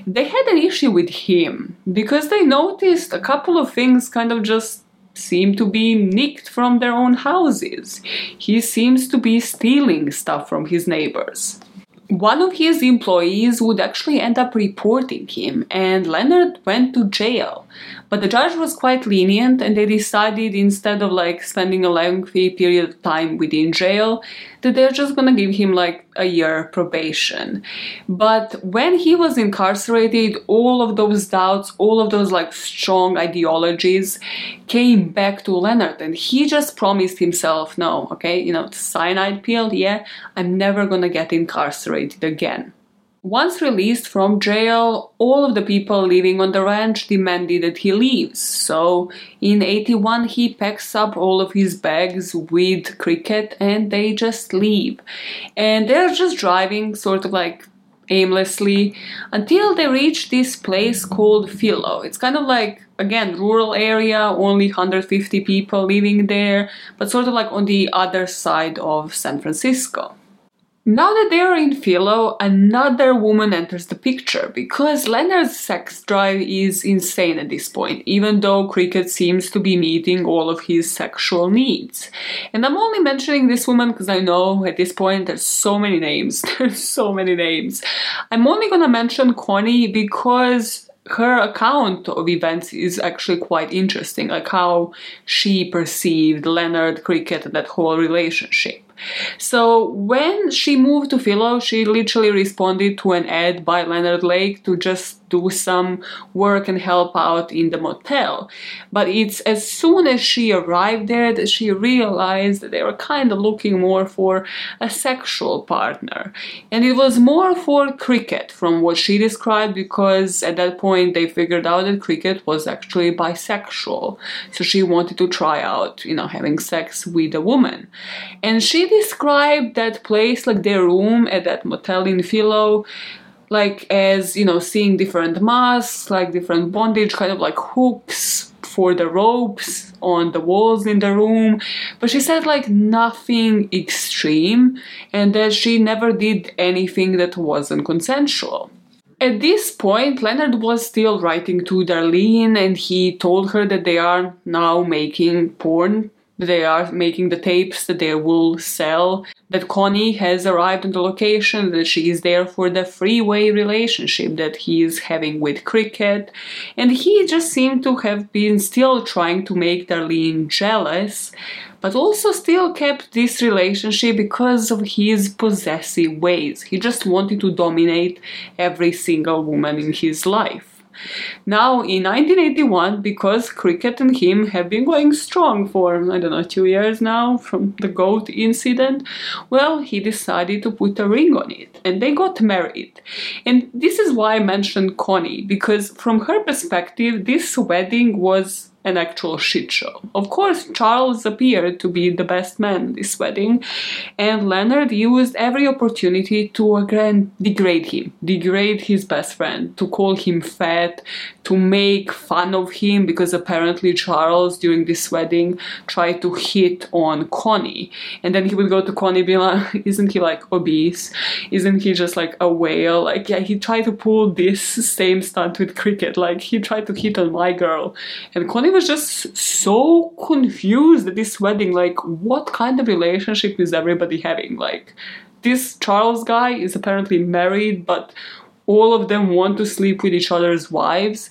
they had an issue with him because they noticed a couple of things kind of just seem to be nicked from their own houses. He seems to be stealing stuff from his neighbors. One of his employees would actually end up reporting him, and Leonard went to jail. But the judge was quite lenient, and they decided instead of like spending a lengthy period of time within jail, that they're just gonna give him like a year probation. But when he was incarcerated, all of those doubts, all of those like strong ideologies came back to Leonard, and he just promised himself, no, okay, you know, cyanide pill, yeah, I'm never gonna get incarcerated again. Once released from jail, all of the people living on the ranch demanded that he leaves. So in 81, he packs up all of his bags with Cricket and they just leave. And they're just driving, sort of like aimlessly, until they reach this place called Philo. It's kind of like again rural area only 150 people living there but sort of like on the other side of san francisco Now that they are in Philo, another woman enters the picture because Leonard's sex drive is insane at this point, even though Cricket seems to be meeting all of his sexual needs. And I'm only mentioning this woman because I know at this point there's so many names. There's so many names. I'm only gonna mention Connie because her account of events is actually quite interesting, like how she perceived Leonard Cricket and that whole relationship. So when she moved to Philo, she literally responded to an ad by Leonard Lake to just do some work and help out in the motel. But it's as soon as she arrived there that she realized that they were kind of looking more for a sexual partner. And it was more for Cricket from what she described because at that point they figured out that Cricket was actually bisexual. So she wanted to try out, you know, having sex with a woman. And she described that place, like their room at that motel in Philo, like as you know, seeing different masks, like different bondage, kind of like hooks for the ropes on the walls in the room. But she said like nothing extreme, and that she never did anything that wasn't consensual. At this point, Leonard was still writing to Darlene and he told her that they are now making porn they are making the tapes that they will sell, that Connie has arrived on the location, that she is there for the freeway relationship that he is having with Cricket, and he just seemed to have been still trying to make Darlene jealous, but also still kept this relationship because of his possessive ways. He just wanted to dominate every single woman in his life. Now, in 1981, because cricket and him have been going strong for, I don't know, two years now from the GOAT incident, well, he decided to put a ring on it and they got married. And this is why I mentioned Connie, because from her perspective, this wedding was an actual shit show. Of course, Charles appeared to be the best man this wedding, and Leonard used every opportunity to again degrade him, degrade his best friend, to call him fat, to make fun of him because apparently Charles during this wedding tried to hit on Connie. And then he would go to Connie be like, Isn't he like obese? Isn't he just like a whale? Like, yeah, he tried to pull this same stunt with cricket. Like, he tried to hit on my girl. And Connie was just so confused at this wedding. Like, what kind of relationship is everybody having? Like, this Charles guy is apparently married, but all of them want to sleep with each other's wives.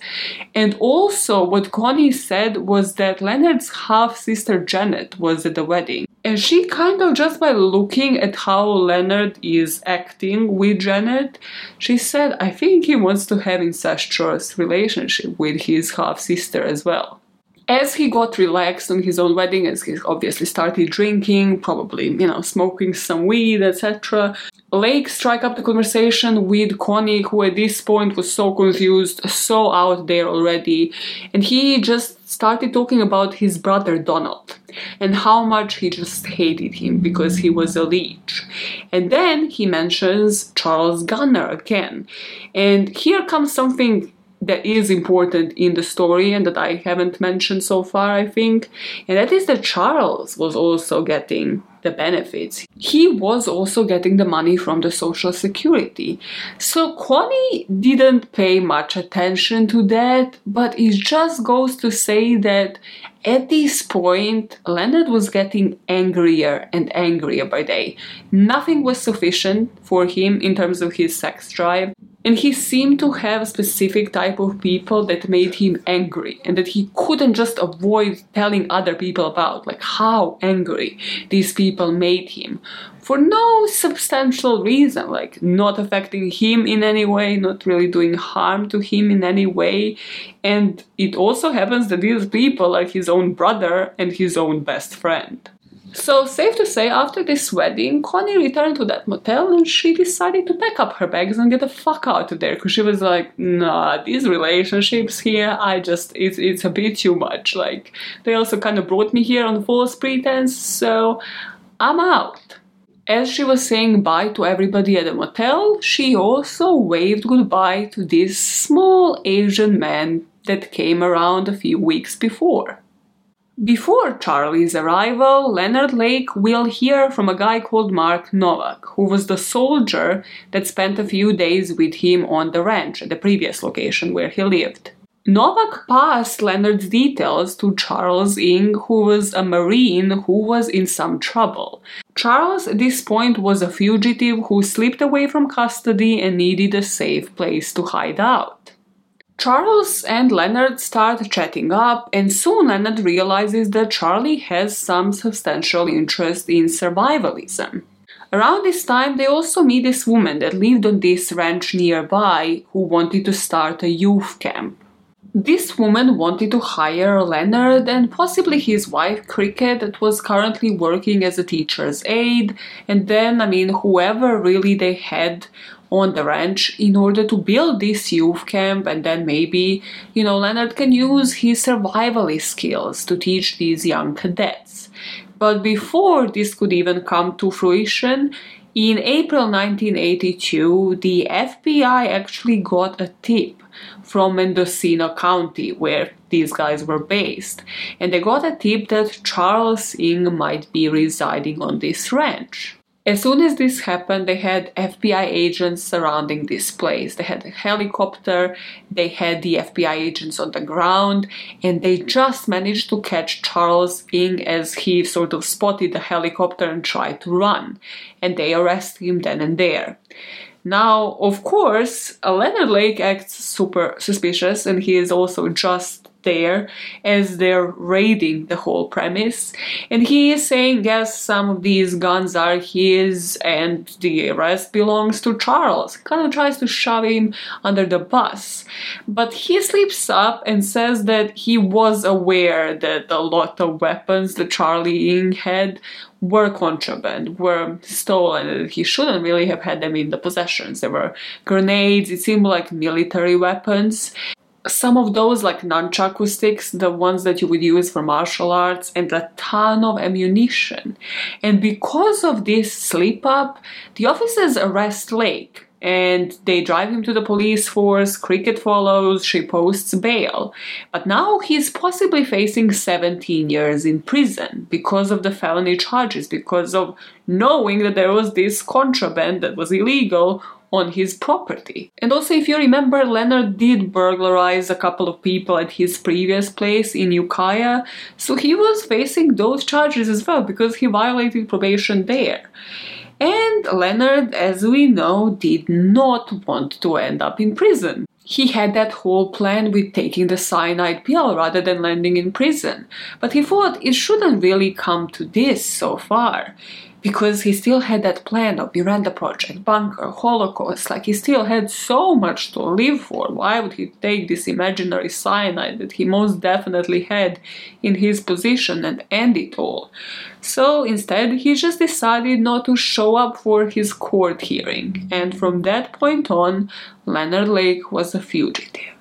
And also, what Connie said was that Leonard's half sister Janet was at the wedding. And she kind of, just by looking at how Leonard is acting with Janet, she said, I think he wants to have incestuous relationship with his half sister as well as he got relaxed on his own wedding, as he obviously started drinking, probably, you know, smoking some weed, etc., Lake strike up the conversation with Connie, who at this point was so confused, so out there already, and he just started talking about his brother Donald and how much he just hated him because he was a leech. And then he mentions Charles Gunnar again. And here comes something that is important in the story and that I haven't mentioned so far, I think, and that is that Charles was also getting the benefits. He was also getting the money from the Social Security. So Connie didn't pay much attention to that, but it just goes to say that at this point, Leonard was getting angrier and angrier by day. Nothing was sufficient for him in terms of his sex drive. And he seemed to have a specific type of people that made him angry and that he couldn't just avoid telling other people about, like how angry these people made him for no substantial reason, like not affecting him in any way, not really doing harm to him in any way. And it also happens that these people are his own brother and his own best friend. So, safe to say, after this wedding, Connie returned to that motel and she decided to pack up her bags and get the fuck out of there because she was like, nah, these relationships here, I just, it's, it's a bit too much. Like, they also kind of brought me here on false pretense, so I'm out. As she was saying bye to everybody at the motel, she also waved goodbye to this small Asian man that came around a few weeks before. Before Charlie's arrival, Leonard Lake will hear from a guy called Mark Novak, who was the soldier that spent a few days with him on the ranch at the previous location where he lived. Novak passed Leonard's details to Charles Ng, who was a Marine who was in some trouble. Charles, at this point, was a fugitive who slipped away from custody and needed a safe place to hide out. Charles and Leonard start chatting up, and soon Leonard realizes that Charlie has some substantial interest in survivalism. Around this time, they also meet this woman that lived on this ranch nearby who wanted to start a youth camp. This woman wanted to hire Leonard and possibly his wife Cricket, that was currently working as a teacher's aide, and then, I mean, whoever really they had on the ranch in order to build this youth camp and then maybe you know leonard can use his survivalist skills to teach these young cadets but before this could even come to fruition in April 1982, the FBI actually got a tip from Mendocino County, where these guys were based, and they got a tip that Charles Ng might be residing on this ranch. As soon as this happened, they had FBI agents surrounding this place. They had a helicopter, they had the FBI agents on the ground, and they just managed to catch Charles Ng as he sort of spotted the helicopter and tried to run. And they arrested him then and there. Now, of course, Leonard Lake acts super suspicious and he is also just there as they're raiding the whole premise. And he is saying, yes, some of these guns are his and the rest belongs to Charles. Kind of tries to shove him under the bus. But he slips up and says that he was aware that a lot of weapons that Charlie Ng had were contraband, were stolen. He shouldn't really have had them in the possessions. There were grenades, it seemed like military weapons some of those like nunchaku sticks, the ones that you would use for martial arts, and a ton of ammunition. And because of this slip up, the officers arrest Lake and they drive him to the police force. Cricket follows, she posts bail. But now he's possibly facing 17 years in prison because of the felony charges, because of knowing that there was this contraband that was illegal on his property. And also, if you remember, Leonard did burglarize a couple of people at his previous place in Ukiah, so he was facing those charges as well because he violated probation there. And Leonard, as we know, did not want to end up in prison. He had that whole plan with taking the cyanide pill rather than landing in prison. But he thought it shouldn't really come to this so far because he still had that plan of Miranda Project, bunker, Holocaust, like he still had so much to live for. Why would he take this imaginary cyanide that he most definitely had in his position and end it all? So instead, he just decided not to show up for his court hearing, and from that point on, Leonard Lake was a fugitive.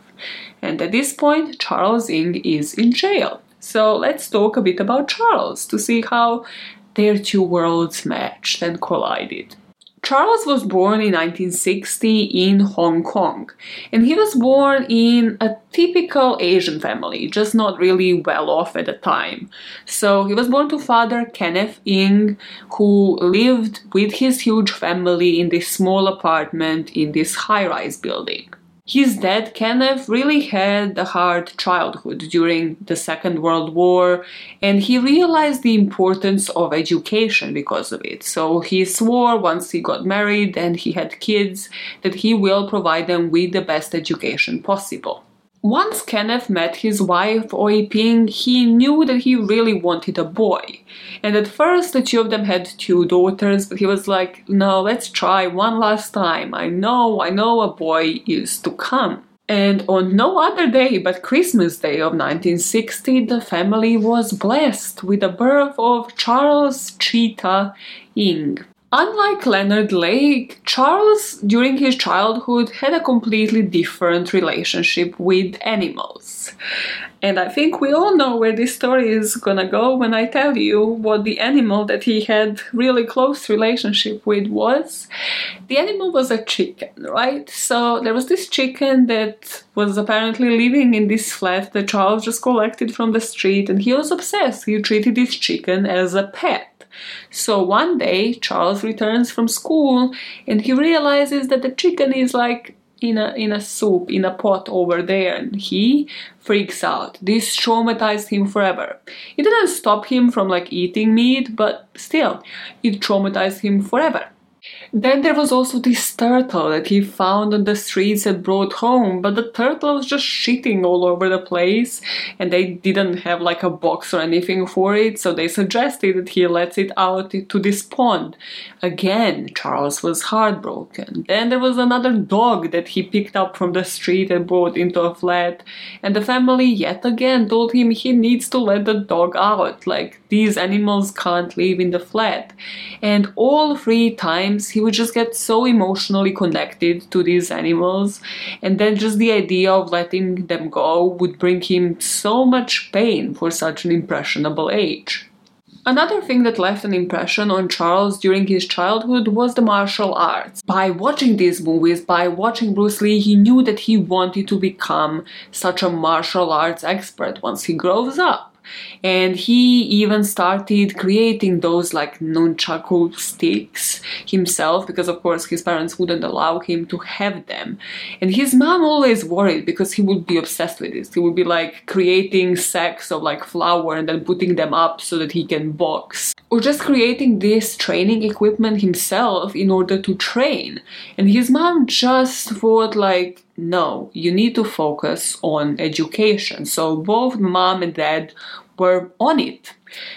And at this point, Charles Ng is in jail. So let's talk a bit about Charles to see how their two worlds matched and collided. Charles was born in 1960 in Hong Kong, and he was born in a typical Asian family, just not really well off at the time. So he was born to father Kenneth Ng, who lived with his huge family in this small apartment in this high rise building. His dad, Kenneth, really had a hard childhood during the Second World War, and he realized the importance of education because of it. So he swore once he got married and he had kids that he will provide them with the best education possible. Once Kenneth met his wife, Oi Ping, he knew that he really wanted a boy. And at first, the two of them had two daughters, but he was like, no, let's try one last time. I know, I know a boy is to come. And on no other day but Christmas Day of 1960, the family was blessed with the birth of Charles Chi-tat Ng. Unlike Leonard Lake, Charles, during his childhood, had a completely different relationship with animals. And I think we all know where this story is gonna go when I tell you what the animal that he had really close relationship with was. The animal was a chicken, right? So there was this chicken that was apparently living in this flat that Charles just collected from the street and he was obsessed. He treated this chicken as a pet. So one day, Charles returns from school and he realizes that the chicken is like in a in a soup in a pot over there. And he freaks out. This traumatized him forever. It didn't stop him from like eating meat but still it traumatized him forever then there was also this turtle that he found on the streets and brought home, but the turtle was just shitting all over the place and they didn't have like a box or anything for it, so they suggested that he lets it out to this pond. Again, Charles was heartbroken. Then there was another dog that he picked up from the street and brought into a flat, and the family yet again told him he needs to let the dog out, like these animals can't live in the flat. And all three times he would just get so emotionally connected to these animals, and then just the idea of letting them go would bring him so much pain for such an impressionable age. Another thing that left an impression on Charles during his childhood was the martial arts. By watching these movies, by watching Bruce Lee, he knew that he wanted to become such a martial arts expert once he grows up and he even started creating those like nunchaku sticks himself because of course his parents wouldn't allow him to have them. And his mom always worried because he would be obsessed with this. He would be like creating sacks of like flour and then putting them up so that he can box. Or just creating this training equipment himself in order to train. And his mom just thought like no, you need to focus on education. So both mom and dad were on it.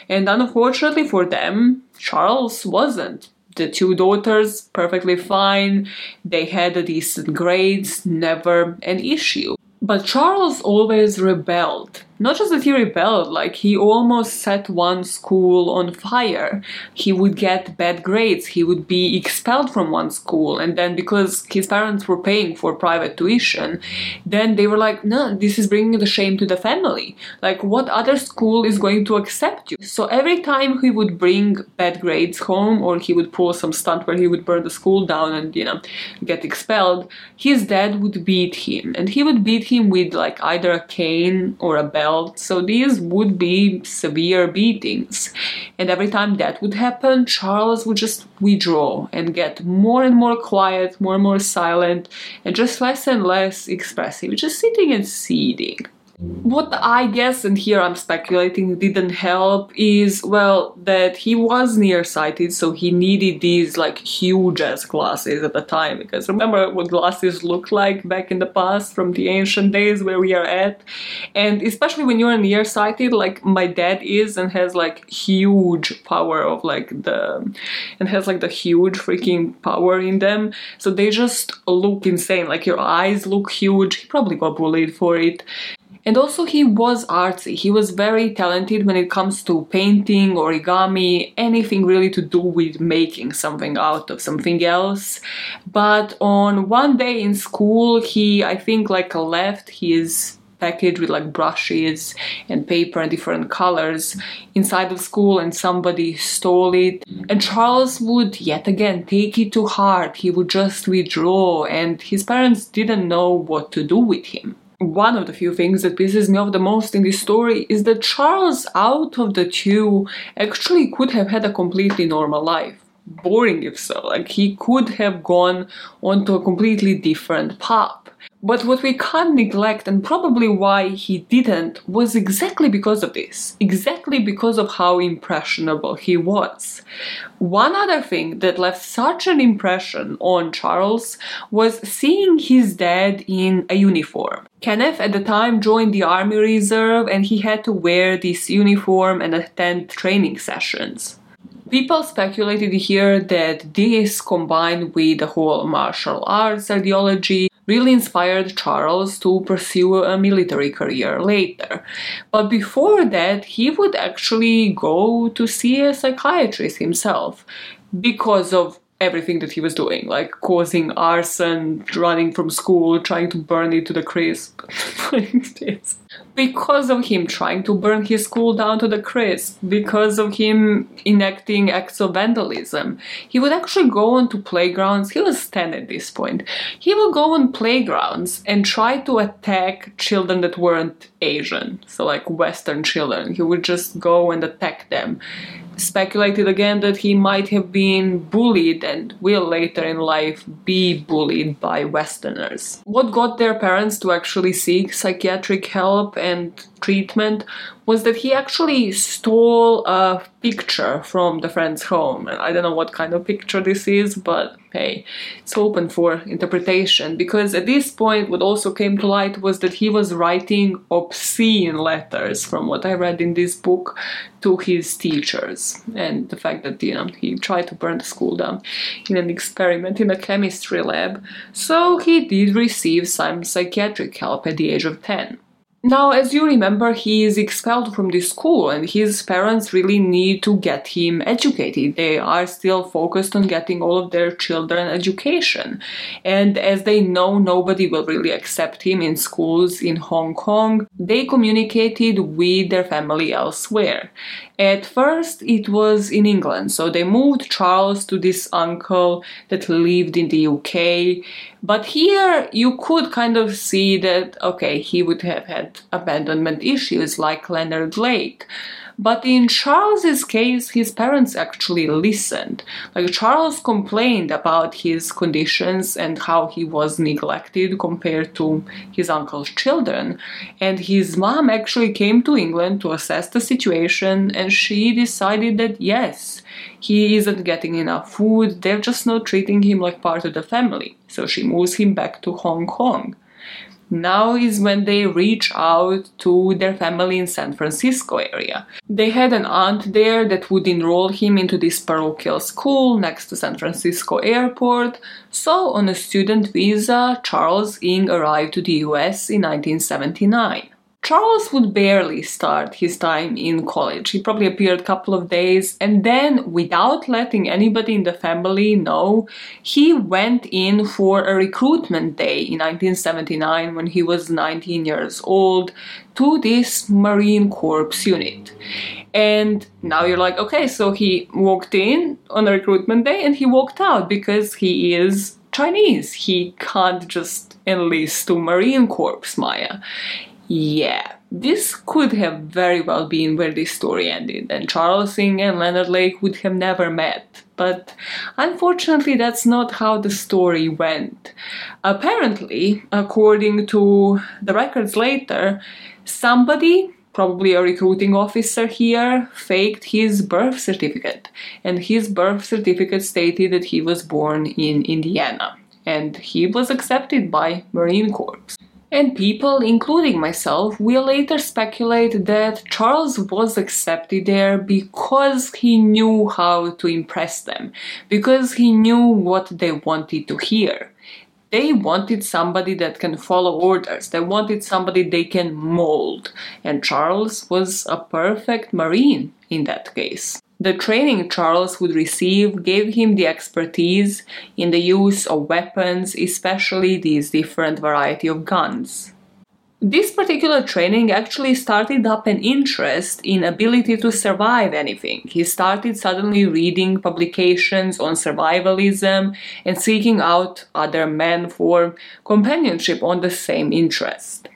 And unfortunately for them, Charles wasn't. The two daughters, perfectly fine, they had decent grades, never an issue. But Charles always rebelled not just that he rebelled, like he almost set one school on fire. He would get bad grades, he would be expelled from one school, and then because his parents were paying for private tuition, then they were like, no, this is bringing the shame to the family. Like, what other school is going to accept you? So every time he would bring bad grades home, or he would pull some stunt where he would burn the school down and, you know, get expelled, his dad would beat him, and he would beat him with like either a cane or a belt so these would be severe beatings. And every time that would happen, Charles would just withdraw and get more and more quiet, more and more silent, and just less and less expressive, just sitting and seething. What I guess, and here I'm speculating, didn't help is, well, that he was nearsighted, so he needed these like huge ass glasses at the time. Because remember what glasses looked like back in the past from the ancient days where we are at? And especially when you're nearsighted, like my dad is and has like huge power of like the. and has like the huge freaking power in them. So they just look insane. Like your eyes look huge. He probably got bullied for it. And also, he was artsy. He was very talented when it comes to painting, origami, anything really to do with making something out of something else. But on one day in school, he, I think, like left his package with like brushes and paper and different colors inside of school and somebody stole it and charles would yet again take it to heart he would just withdraw and his parents didn't know what to do with him one of the few things that pisses me off the most in this story is that Charles, out of the two, actually could have had a completely normal life. Boring if so, like he could have gone onto a completely different path. But what we can't neglect, and probably why he didn't, was exactly because of this. Exactly because of how impressionable he was. One other thing that left such an impression on Charles was seeing his dad in a uniform. Kenneth at the time joined the Army Reserve and he had to wear this uniform and attend training sessions. People speculated here that this, combined with the whole martial arts ideology, really inspired Charles to pursue a military career later. But before that, he would actually go to see a psychiatrist himself because of everything that he was doing, like causing arson, running from school, trying to burn it to the crisp. because of him trying to burn his school down to the crisp, because of him enacting acts of vandalism, he would actually go onto playgrounds. He was 10 at this point. He would go on playgrounds and try to attack children that weren't Asian, so like Western children. He would just go and attack them speculated again that he might have been bullied and will later in life be bullied by Westerners. What got their parents to actually seek psychiatric help and treatment was that he actually stole a picture from the friend's home. I don't know what kind of picture this is, but hey, it's open for interpretation. Because at this point, what also came to light was that he was writing obscene letters, from what I read in this book, to his teachers. And the fact that, you know, he tried to burn the school down in an experiment in a chemistry lab. So he did receive some psychiatric help at the age of 10. Now, as you remember, he is expelled from this school, and his parents really need to get him educated. They are still focused on getting all of their children education. And as they know nobody will really accept him in schools in Hong Kong, they communicated with their family elsewhere. At first, it was in England, so they moved Charles to this uncle that lived in the UK. But here, you could kind of see that, okay, he would have had abandonment issues like Leonard Lake. But in Charles's case, his parents actually listened. Like Charles complained about his conditions and how he was neglected compared to his uncle's children. And his mom actually came to England to assess the situation and she decided that yes, he isn't getting enough food, they're just not treating him like part of the family. So she moves him back to Hong Kong. Now is when they reach out to their family in San Francisco area. They had an aunt there that would enroll him into this parochial school next to San Francisco airport. So on a student visa, Charles Ng arrived to the US in 1979. Charles would barely start his time in college. He probably appeared a couple of days and then, without letting anybody in the family know, he went in for a recruitment day in 1979 when he was 19 years old to this Marine Corps unit. And now you're like, okay, so he walked in on a recruitment day and he walked out because he is Chinese. He can't just enlist to Marine Corps, Maja. Yeah, this could have very well been where this story ended, and Charles Ng and Leonard Lake would have never met. But unfortunately, that's not how the story went. Apparently, according to the records later, somebody probably a recruiting officer here, faked his birth certificate. And his birth certificate stated that he was born in Indiana. And he was accepted by Marine Corps. And people, including myself, will later speculate that Charles was accepted there because he knew how to impress them, because he knew what they wanted to hear. They wanted somebody that can follow orders, they wanted somebody they can mold, and Charles was a perfect Marine in that case. The training Charles would receive gave him the expertise in the use of weapons, especially these different variety of guns. This particular training actually started up an interest in ability to survive anything. He started suddenly reading publications on survivalism and seeking out other men for companionship on the same interest.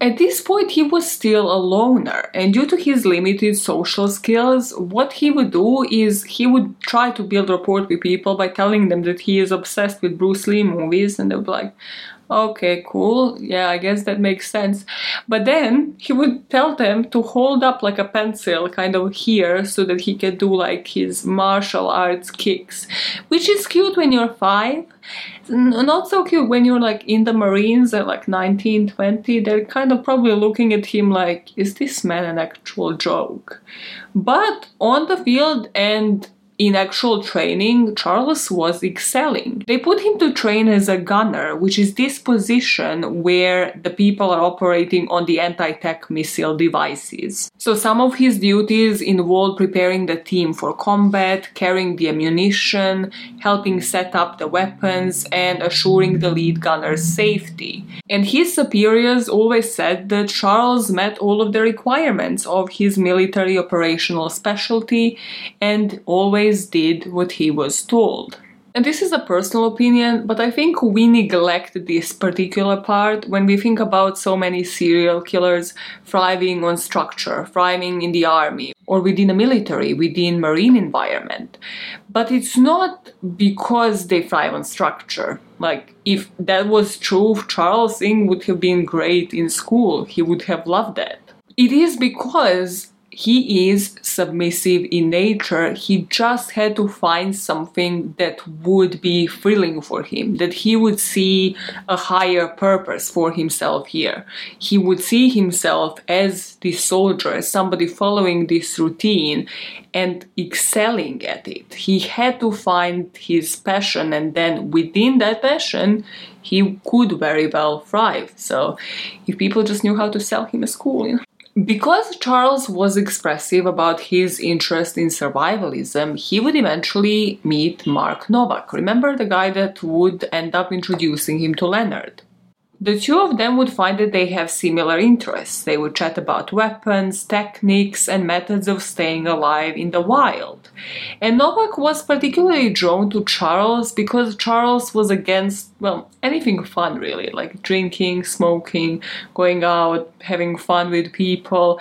At this point, he was still a loner, and due to his limited social skills, what he would do is he would try to build rapport with people by telling them that he is obsessed with Bruce Lee movies, and they would be like, okay, cool, yeah, I guess that makes sense. But then he would tell them to hold up like a pencil kind of here so that he could do like his martial arts kicks, which is cute when you're five. Not so cute when you're like in the Marines at like 19, 20. They're kind of probably looking at him like, is this man an actual joke? But on the field and in actual training, Charles was excelling. They put him to train as a gunner, which is this position where the people are operating on the anti tech missile devices. So, some of his duties involved preparing the team for combat, carrying the ammunition, helping set up the weapons, and assuring the lead gunner's safety. And his superiors always said that Charles met all of the requirements of his military operational specialty and always always did what he was told. And this is a personal opinion, but I think we neglect this particular part when we think about so many serial killers thriving on structure, thriving in the army, or within a military, within marine environment. But it's not because they thrive on structure. Like, if that was true, Charles Ng would have been great in school. He would have loved that. It is because he is submissive in nature. He just had to find something that would be thrilling for him, that he would see a higher purpose for himself here. He would see himself as this soldier, as somebody following this routine and excelling at it. He had to find his passion, and then within that passion, he could very well thrive. So, if people just knew how to sell him a school, you know. Because Charles was expressive about his interest in survivalism, he would eventually meet Mark Novak. Remember the guy that would end up introducing him to Leonard? The two of them would find that they have similar interests. They would chat about weapons, techniques, and methods of staying alive in the wild. And Novak was particularly drawn to Charles because Charles was against, well, anything fun really, like drinking, smoking, going out, having fun with people.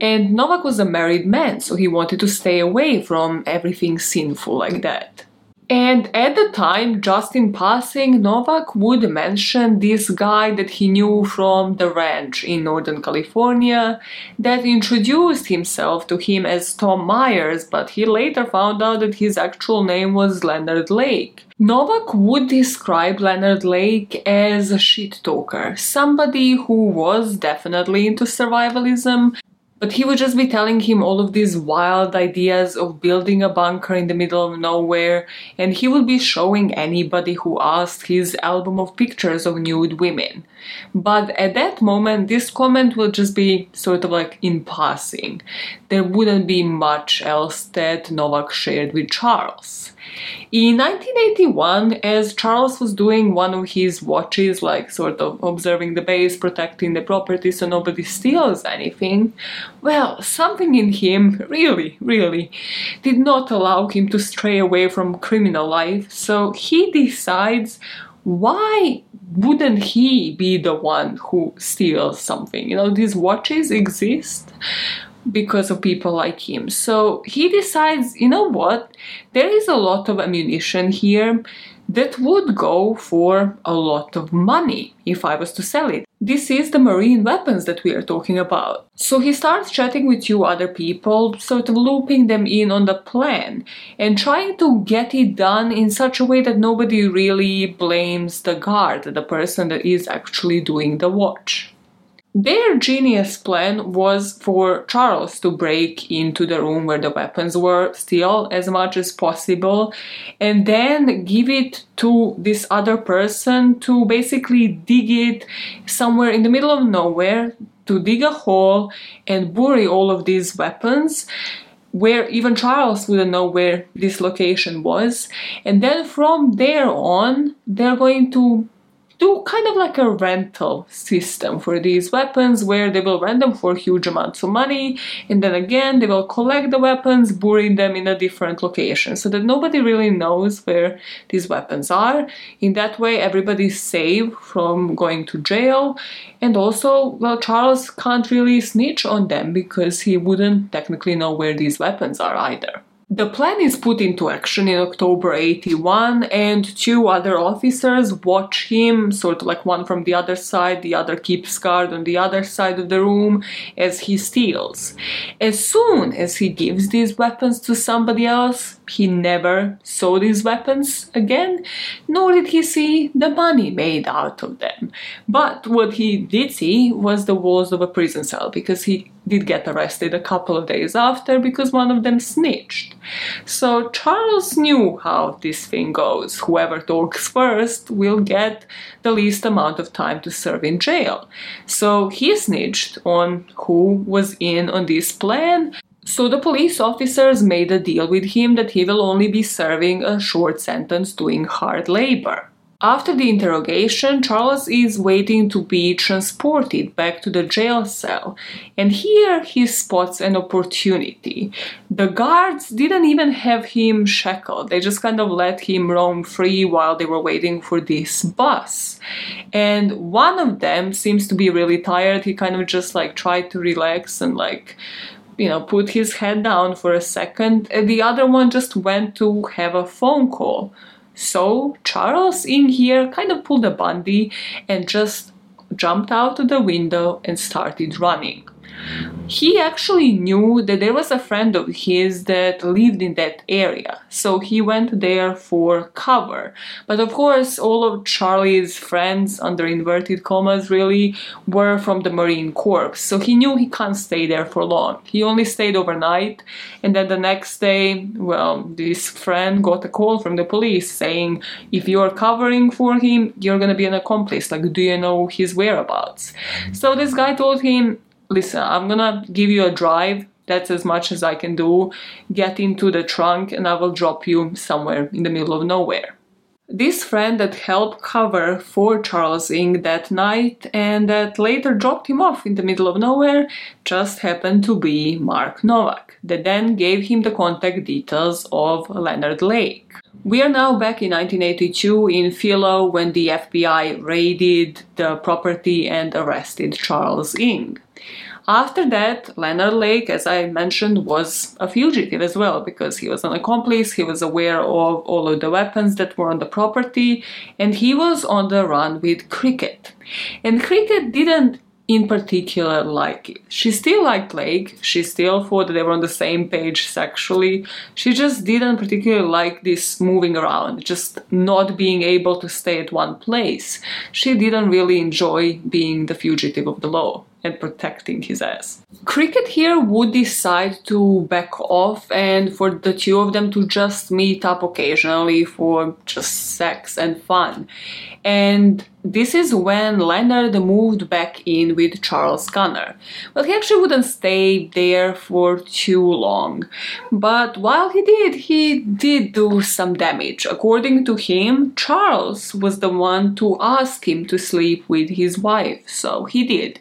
And Novak was a married man, so he wanted to stay away from everything sinful like that. And at the time, just in passing, Novak would mention this guy that he knew from the ranch in Northern California that introduced himself to him as Tom Myers, but he later found out that his actual name was Leonard Lake. Novak would describe Leonard Lake as a shit talker, somebody who was definitely into survivalism, but he would just be telling him all of these wild ideas of building a bunker in the middle of nowhere, and he would be showing anybody who asked his album of pictures of nude women. But at that moment, this comment will just be sort of like in passing. There wouldn't be much else that Novak shared with Charles. In 1981, as Charles was doing one of his watches, like sort of observing the base, protecting the property so nobody steals anything, well, something in him really, really did not allow him to stray away from criminal life, so he decides why wouldn't he be the one who steals something? You know, these watches exist because of people like him. So he decides, you know what, there is a lot of ammunition here that would go for a lot of money if I was to sell it. This is the marine weapons that we are talking about. So he starts chatting with two other people, sort of looping them in on the plan and trying to get it done in such a way that nobody really blames the guard, the person that is actually doing the watch. Their genius plan was for Charles to break into the room where the weapons were, steal as much as possible, and then give it to this other person to basically dig it somewhere in the middle of nowhere, to dig a hole and bury all of these weapons where even Charles wouldn't know where this location was. And then from there on, they're going to do kind of like a rental system for these weapons where they will rent them for huge amounts of money and then again they will collect the weapons, bury them in a different location so that nobody really knows where these weapons are. In that way, everybody's safe from going to jail and also, well, Charles can't really snitch on them because he wouldn't technically know where these weapons are either. The plan is put into action in October 81, and two other officers watch him, sort of like one from the other side, the other keeps guard on the other side of the room as he steals. As soon as he gives these weapons to somebody else, he never saw these weapons again, nor did he see the money made out of them. But what he did see was the walls of a prison cell because he did get arrested a couple of days after because one of them snitched. So Charles knew how this thing goes. Whoever talks first will get the least amount of time to serve in jail. So he snitched on who was in on this plan. So the police officers made a deal with him that he will only be serving a short sentence doing hard labor. After the interrogation, Charles is waiting to be transported back to the jail cell, and here he spots an opportunity. The guards didn't even have him shackled, they just kind of let him roam free while they were waiting for this bus. And one of them seems to be really tired, he kind of just like tried to relax and like you know, put his head down for a second, and the other one just went to have a phone call so Charles in here kind of pulled a Bundy and just jumped out of the window and started running. He actually knew that there was a friend of his that lived in that area, so he went there for cover. But of course, all of Charlie's friends, under inverted commas, really were from the Marine Corps, so he knew he can't stay there for long. He only stayed overnight, and then the next day, well, this friend got a call from the police saying, If you're covering for him, you're gonna be an accomplice. Like, do you know his whereabouts? So this guy told him, listen, I'm gonna give you a drive. That's as much as I can do. Get into the trunk and I will drop you somewhere in the middle of nowhere. This friend that helped cover for Charles Ng that night and that later dropped him off in the middle of nowhere just happened to be Mark Novak, that then gave him the contact details of Leonard Lake. We are now back in 1982 in Philo when the FBI raided the property and arrested Charles Ng. After that, Leonard Lake, as I mentioned, was a fugitive as well because he was an accomplice, he was aware of all of the weapons that were on the property, and he was on the run with Cricket. And Cricket didn't in particular like it. She still liked Lake, she still thought they were on the same page sexually. She just didn't particularly like this moving around, just not being able to stay at one place. She didn't really enjoy being the fugitive of the law and protecting his ass. Cricket here would decide to back off and for the two of them to just meet up occasionally for just sex and fun. And this is when Leonard moved back in with Charles Gunnar. Well, he actually wouldn't stay there for too long, but while he did, he did do some damage. According to him, Charles was the one to ask him to sleep with his wife, so he did.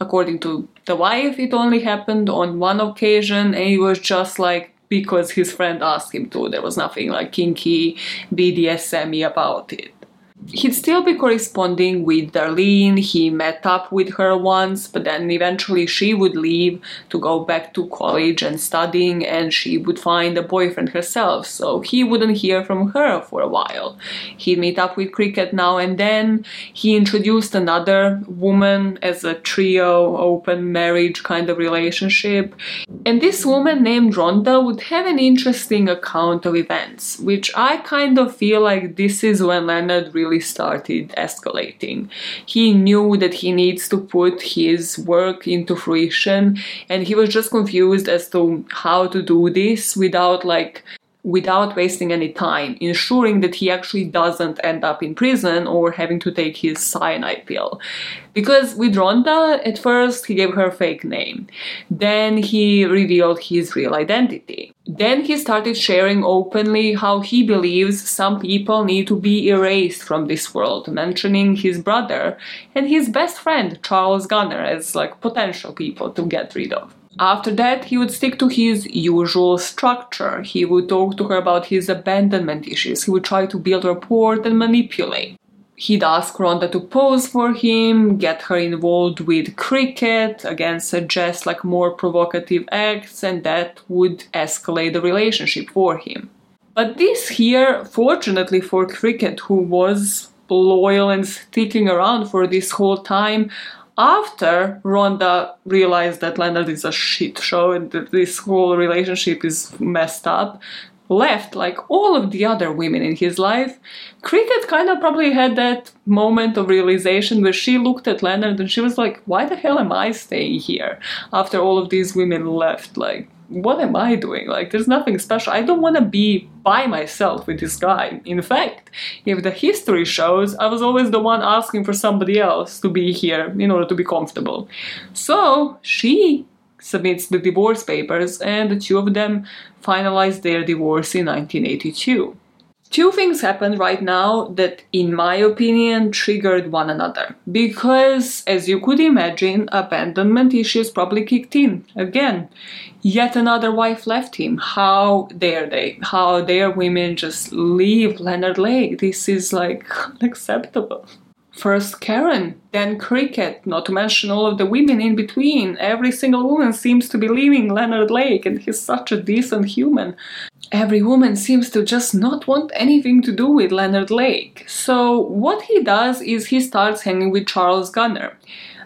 According to the wife, it only happened on one occasion, and it was just like because his friend asked him to. There was nothing like kinky BDSM about it he'd still be corresponding with Darlene. He met up with her once, but then eventually she would leave to go back to college and studying, and she would find a boyfriend herself, so he wouldn't hear from her for a while. He'd meet up with Cricket now and then. He introduced another woman as a trio, open marriage kind of relationship. And this woman named Rhonda would have an interesting account of events, which I kind of feel like this is when Leonard really started escalating. He knew that he needs to put his work into fruition and he was just confused as to how to do this without like without wasting any time, ensuring that he actually doesn't end up in prison or having to take his cyanide pill. Because with Rhonda, at first he gave her a fake name. Then he revealed his real identity. Then he started sharing openly how he believes some people need to be erased from this world, mentioning his brother and his best friend, Charles Gunnar, as like potential people to get rid of. After that, he would stick to his usual structure. He would talk to her about his abandonment issues. He would try to build rapport and manipulate. He'd ask Rhonda to pose for him, get her involved with cricket, again suggest like more provocative acts, and that would escalate the relationship for him. But this here, fortunately for Cricket, who was loyal and sticking around for this whole time, after Rhonda realized that Leonard is a shit show and that this whole relationship is messed up, left, like all of the other women in his life, Cricket kind of probably had that moment of realization where she looked at Leonard and she was like, why the hell am I staying here after all of these women left? Like, what am I doing? Like, there's nothing special. I don't want to be by myself with this guy. In fact, if the history shows, I was always the one asking for somebody else to be here in order to be comfortable. So she submits the divorce papers, and the two of them finalize their divorce in 1982. Two things happened right now that, in my opinion, triggered one another. Because, as you could imagine, abandonment issues probably kicked in again. Yet another wife left him. How dare they? How dare women just leave Leonard Lake? This is like unacceptable. First Karen, then Cricket, not to mention all of the women in between. Every single woman seems to be leaving Leonard Lake, and he's such a decent human every woman seems to just not want anything to do with Leonard Lake. So, what he does is he starts hanging with Charles Gunnar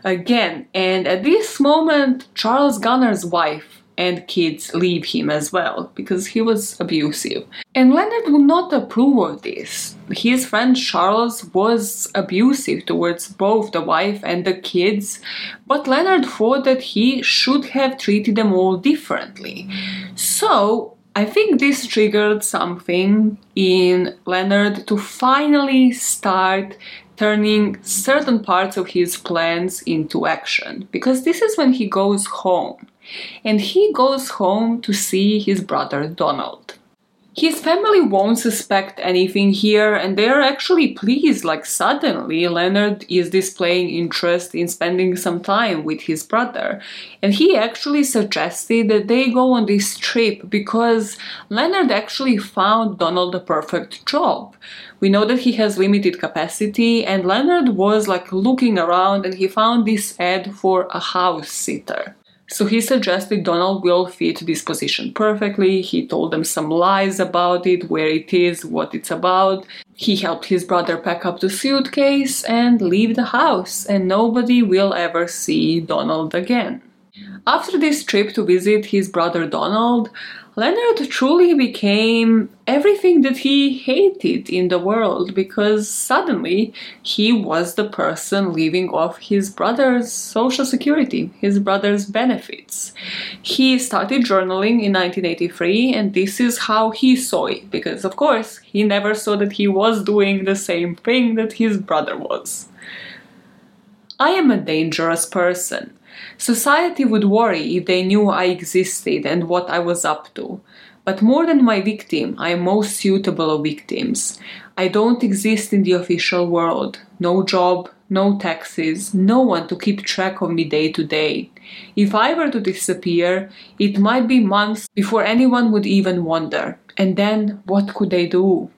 again, and at this moment, Charles Gunnar's wife and kids leave him as well because he was abusive. And Leonard would not approve of this. His friend Charles was abusive towards both the wife and the kids, but Leonard thought that he should have treated them all differently. So I think this triggered something in Leonard to finally start turning certain parts of his plans into action because this is when he goes home and he goes home to see his brother Donald. His family won't suspect anything here, and they're actually pleased. Like, suddenly, Leonard is displaying interest in spending some time with his brother. And he actually suggested that they go on this trip because Leonard actually found Donald the perfect job. We know that he has limited capacity, and Leonard was like looking around and he found this ad for a house sitter. So he suggested Donald will fit this position perfectly. He told them some lies about it, where it is, what it's about. He helped his brother pack up the suitcase and leave the house, and nobody will ever see Donald again. After this trip to visit his brother Donald, Leonard truly became everything that he hated in the world because suddenly he was the person living off his brother's social security, his brother's benefits. He started journaling in 1983, and this is how he saw it because, of course, he never saw that he was doing the same thing that his brother was. I am a dangerous person. Society would worry if they knew I existed and what I was up to. But more than my victim, I am most suitable of victims. I don't exist in the official world. No job, no taxes, no one to keep track of me day to day. If I were to disappear, it might be months before anyone would even wonder. And then what could they do?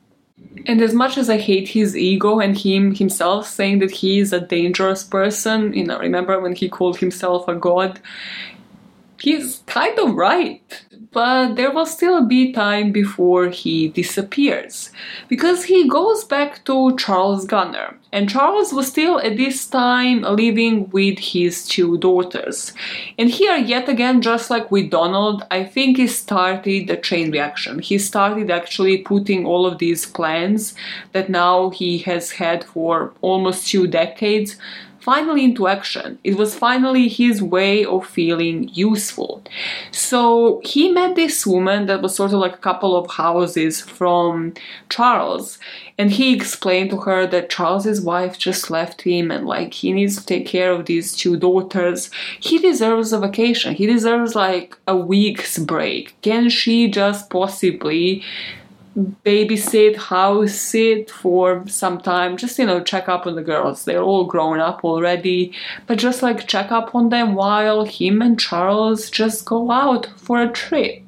And as much as I hate his ego and him himself saying that he is a dangerous person, you know, remember when he called himself a god? He's kind of right but there will still be time before he disappears. Because he goes back to Charles Gunnar, and Charles was still at this time living with his two daughters. And here, yet again, just like with Donald, I think he started a chain reaction. He started actually putting all of these plans that now he has had for almost two decades finally into action. It was finally his way of feeling useful. So he met this woman that was sort of like a couple of houses from Charles, and he explained to her that Charles's wife just left him and like he needs to take care of these two daughters. He deserves a vacation. He deserves like a week's break. Can she just possibly babysit, house sit for some time, just you know, check up on the girls. They're all grown up already, but just like check up on them while him and Charles just go out for a trip.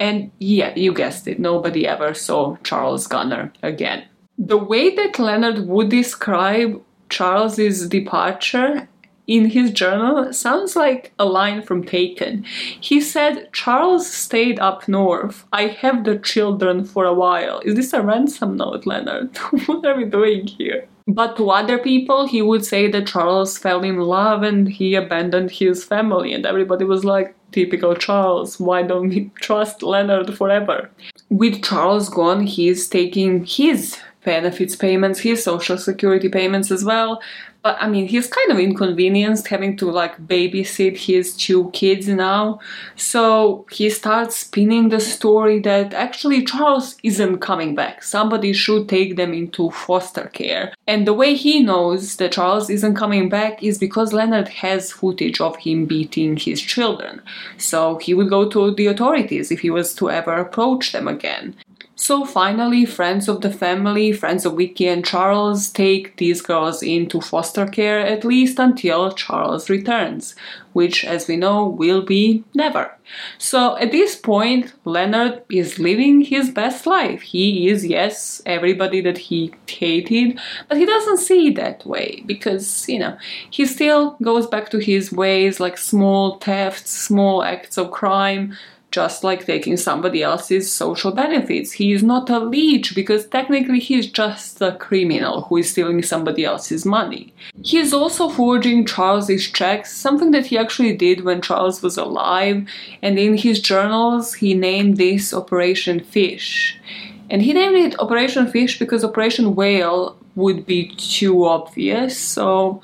And yeah, you guessed it, nobody ever saw Charles Gunnar again. The way that Leonard would describe Charles's departure in his journal sounds like a line from Taken. He said, Charles stayed up north. I have the children for a while. Is this a ransom note, Leonard? what are we doing here? But to other people, he would say that Charles fell in love and he abandoned his family, and everybody was like, typical Charles, why don't we trust Leonard forever? with Charles gone, he's taking his benefits payments, his social security payments as well. But I mean, he's kind of inconvenienced having to like babysit his two kids now. So he starts spinning the story that actually Charles isn't coming back. Somebody should take them into foster care. And the way he knows that Charles isn't coming back is because Leonard has footage of him beating his children. So he would go to the authorities if he was to ever approach them again. So finally, friends of the family, friends of Vicky and Charles, take these girls into foster care at least until Charles returns, which, as we know, will be never. So at this point, Leonard is living his best life. He is, yes, everybody that he hated, but he doesn't see it that way because, you know, he still goes back to his ways like small thefts, small acts of crime just like taking somebody else's social benefits. He is not a leech because technically he's just a criminal who is stealing somebody else's money. He is also forging Charles's checks, something that he actually did when Charles was alive, and in his journals he named this Operation Fish. And he named it Operation Fish because Operation Whale would be too obvious, so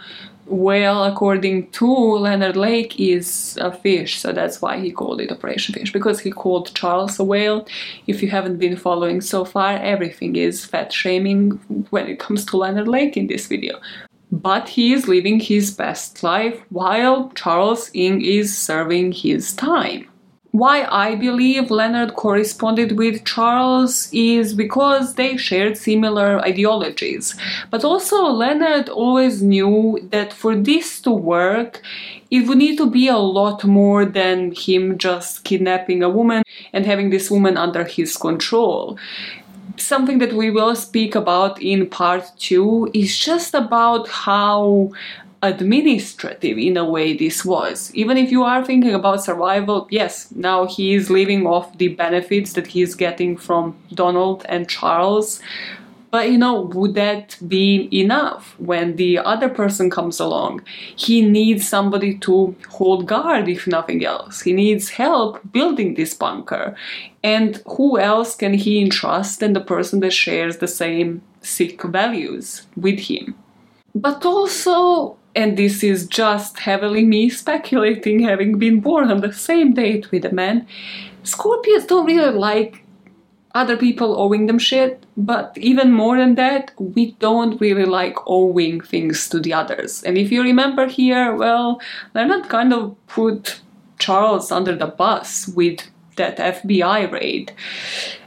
whale, according to Leonard Lake, is a fish, so that's why he called it Operation Fish, because he called Charles a whale. If you haven't been following so far, everything is fat shaming when it comes to Leonard Lake in this video. But he is living his best life while Charles Ng is serving his time. Why I believe Leonard corresponded with Charles is because they shared similar ideologies. But also, Leonard always knew that for this to work, it would need to be a lot more than him just kidnapping a woman and having this woman under his control something that we will speak about in part two is just about how administrative in a way this was. Even if you are thinking about survival, yes, now he is living off the benefits that he's getting from Donald and Charles. But you know, would that be enough when the other person comes along? He needs somebody to hold guard, if nothing else. He needs help building this bunker. And who else can he entrust than the person that shares the same sick values with him? But also, and this is just heavily me speculating, having been born on the same date with a man, Scorpios don't really like other people owing them shit, but even more than that, we don't really like owing things to the others. And if you remember here, well, Leonard kind of put Charles under the bus with that FBI raid.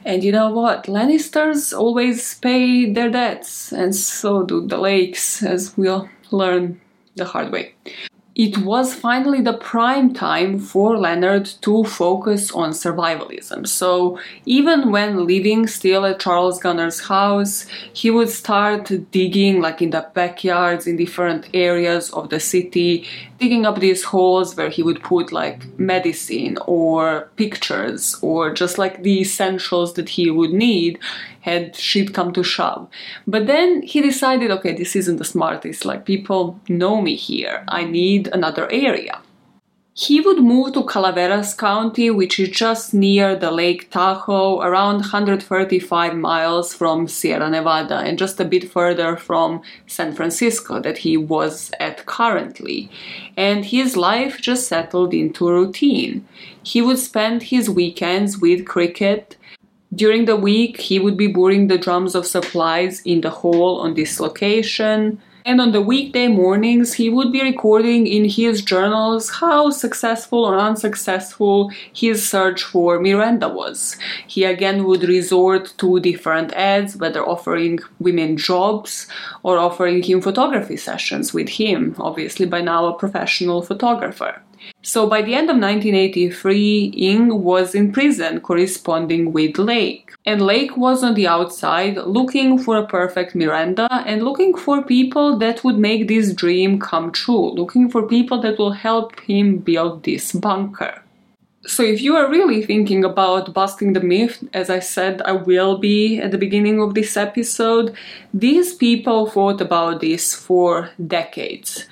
And you know what? Lannisters always pay their debts, and so do the Lakes, as we'll learn the hard way. It was finally the prime time for Leonard to focus on survivalism. So, even when living still at Charles Gunnar's house, he would start digging, like in the backyards in different areas of the city, digging up these holes where he would put like medicine or pictures or just like the essentials that he would need had shit come to shove. But then he decided, okay, this isn't the smartest. Like, people know me here. I need another area. He would move to Calaveras County, which is just near the Lake Tahoe, around 135 miles from Sierra Nevada, and just a bit further from San Francisco that he was at currently. And his life just settled into routine. He would spend his weekends with cricket, during the week, he would be boring the drums of supplies in the hall on this location. And on the weekday mornings, he would be recording in his journals how successful or unsuccessful his search for Miranda was. He again would resort to different ads, whether offering women jobs or offering him photography sessions with him, obviously by now a professional photographer. So by the end of 1983, Ng was in prison corresponding with Lake. And Lake was on the outside looking for a perfect Miranda and looking for people that would make this dream come true, looking for people that will help him build this bunker. So, if you are really thinking about busting the myth, as I said, I will be at the beginning of this episode, these people thought about this for decades.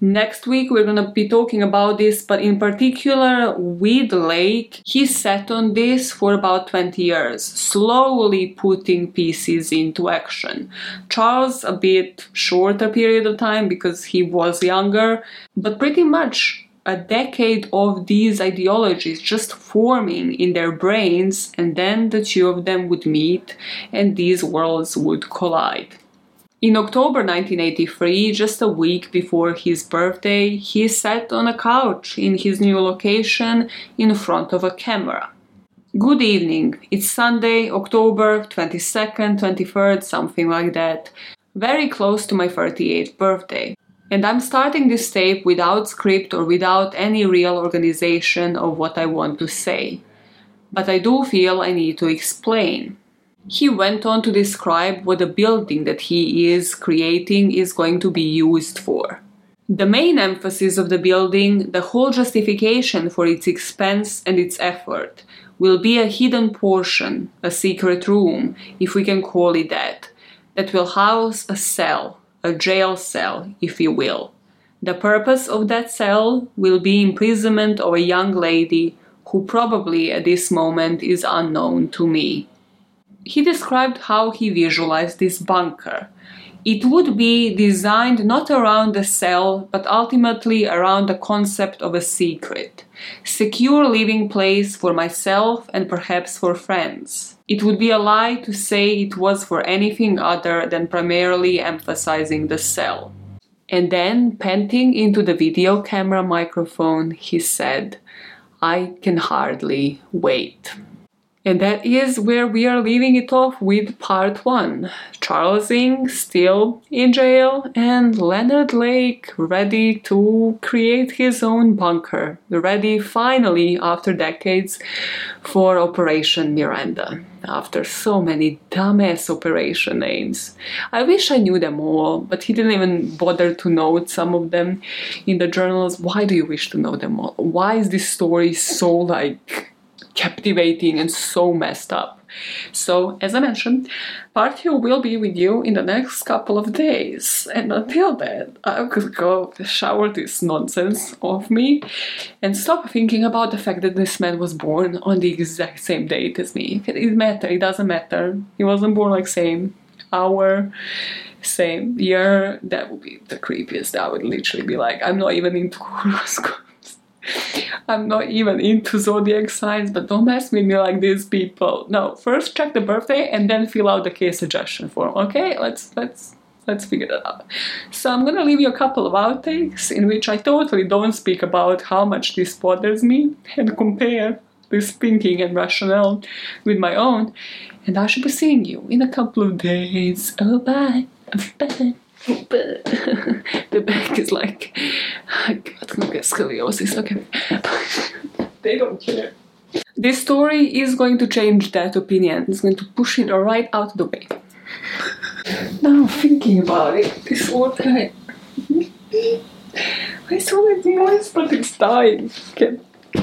Next week, we're gonna be talking about this, but in particular, with Lake, he sat on this for about 20 years, slowly putting pieces into action. Charles, a bit shorter period of time because he was younger, but pretty much a decade of these ideologies just forming in their brains, and then the two of them would meet and these worlds would collide. In October 1983, just a week before his birthday, he sat on a couch in his new location in front of a camera. Good evening. It's Sunday, October 22nd, 23rd, something like that. Very close to my 38th birthday. And I'm starting this tape without script or without any real organization of what I want to say. But I do feel I need to explain. He went on to describe what the building that he is creating is going to be used for. The main emphasis of the building, the whole justification for its expense and its effort, will be a hidden portion, a secret room, if we can call it that, that will house a cell, a jail cell, if you will. The purpose of that cell will be imprisonment of a young lady who probably at this moment is unknown to me. He described how he visualized this bunker. It would be designed not around the cell, but ultimately around the concept of a secret, secure living place for myself and perhaps for friends. It would be a lie to say it was for anything other than primarily emphasizing the cell. And then, panting into the video camera microphone, he said, I can hardly wait. And that is where we are leaving it off with part one. Charles Ng still in jail, and Leonard Lake ready to create his own bunker, ready finally after decades for Operation Miranda. After so many dumbass operation names. I wish I knew them all, but he didn't even bother to note some of them in the journals. Why do you wish to know them all? Why is this story so like captivating and so messed up. So, as I mentioned, part two will be with you in the next couple of days. And until then, I could go shower this nonsense off me and stop thinking about the fact that this man was born on the exact same date as me. It matter, it doesn't matter. He wasn't born like same hour, same year. That would be the creepiest. I would literally be like, I'm not even into horoscopes. I'm not even into zodiac signs, but don't mess with me like these people. No, first check the birthday and then fill out the case suggestion form. Okay, let's let's let's figure that out. So I'm gonna leave you a couple of outtakes in which I totally don't speak about how much this bothers me and compare this thinking and rationale with my own. And I should be seeing you in a couple of days. Oh bye. Bye. But the back is like, I'm gonna get scoliosis. Okay, they don't care. This story is going to change that opinion. It's going to push it right out of the way. now thinking about it, this old guy. I saw it noise, but it's dying. Okay. I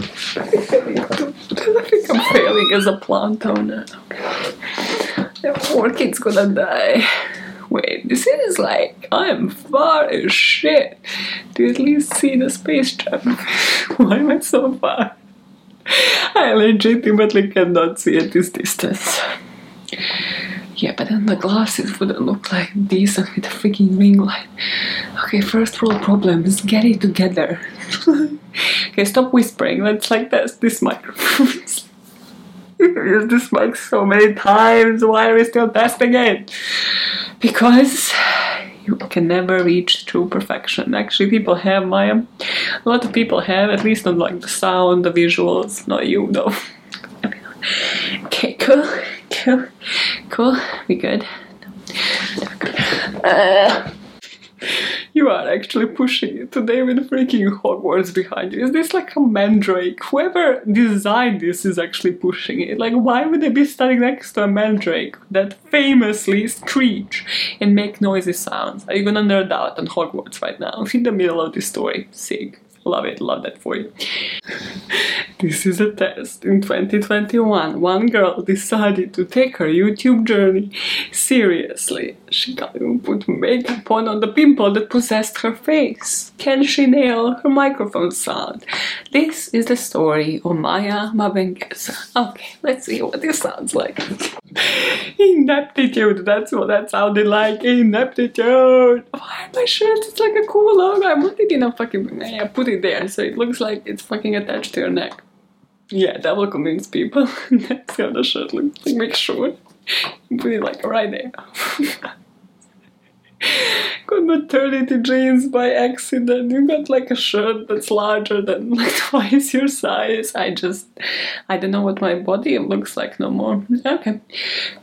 think I'm failing as a plant owner. The orchid's gonna die. Wait, this is like, I am far as shit. Do you at least see the space jam? Why am I so far? I legitimately cannot see at this distance. Yeah, but then the glasses wouldn't look like decent with a freaking ring light. Okay, first world problem is get it together. okay, stop whispering. Let's like test this microphone. Use this mic so many times. Why are we still testing it? Because you can never reach true perfection. Actually, people have Maja. A lot of people have, at least on like the sound, the visuals. Not you though. okay, cool, cool, cool. We good. Uh, you are actually pushing it today with freaking Hogwarts behind you. Is this like a mandrake? Whoever designed this is actually pushing it. Like, why would they be standing next to a mandrake that famously screech and make noisy sounds? Are you gonna nerd out on Hogwarts right now in the middle of this story? Sig. Love it, love that for you. this is a test. In 2021, one girl decided to take her YouTube journey seriously. She got even put makeup on on the pimple that possessed her face. Can she nail her microphone sound? This is the story of Maja Mabengeza. Okay, let's see what this sounds like. Ineptitude, that's what that sounded like. Ineptitude. Why my shirt? It's like a cool logo. I want it in a fucking. Yeah, put it there so it looks like it's fucking attached to your neck. Yeah, that will convince people. that's how the shirt looks. Like, make sure. Put it like right there. Got maternity jeans by accident. You got like a shirt that's larger than like twice your size. I just, I don't know what my body looks like no more. Okay,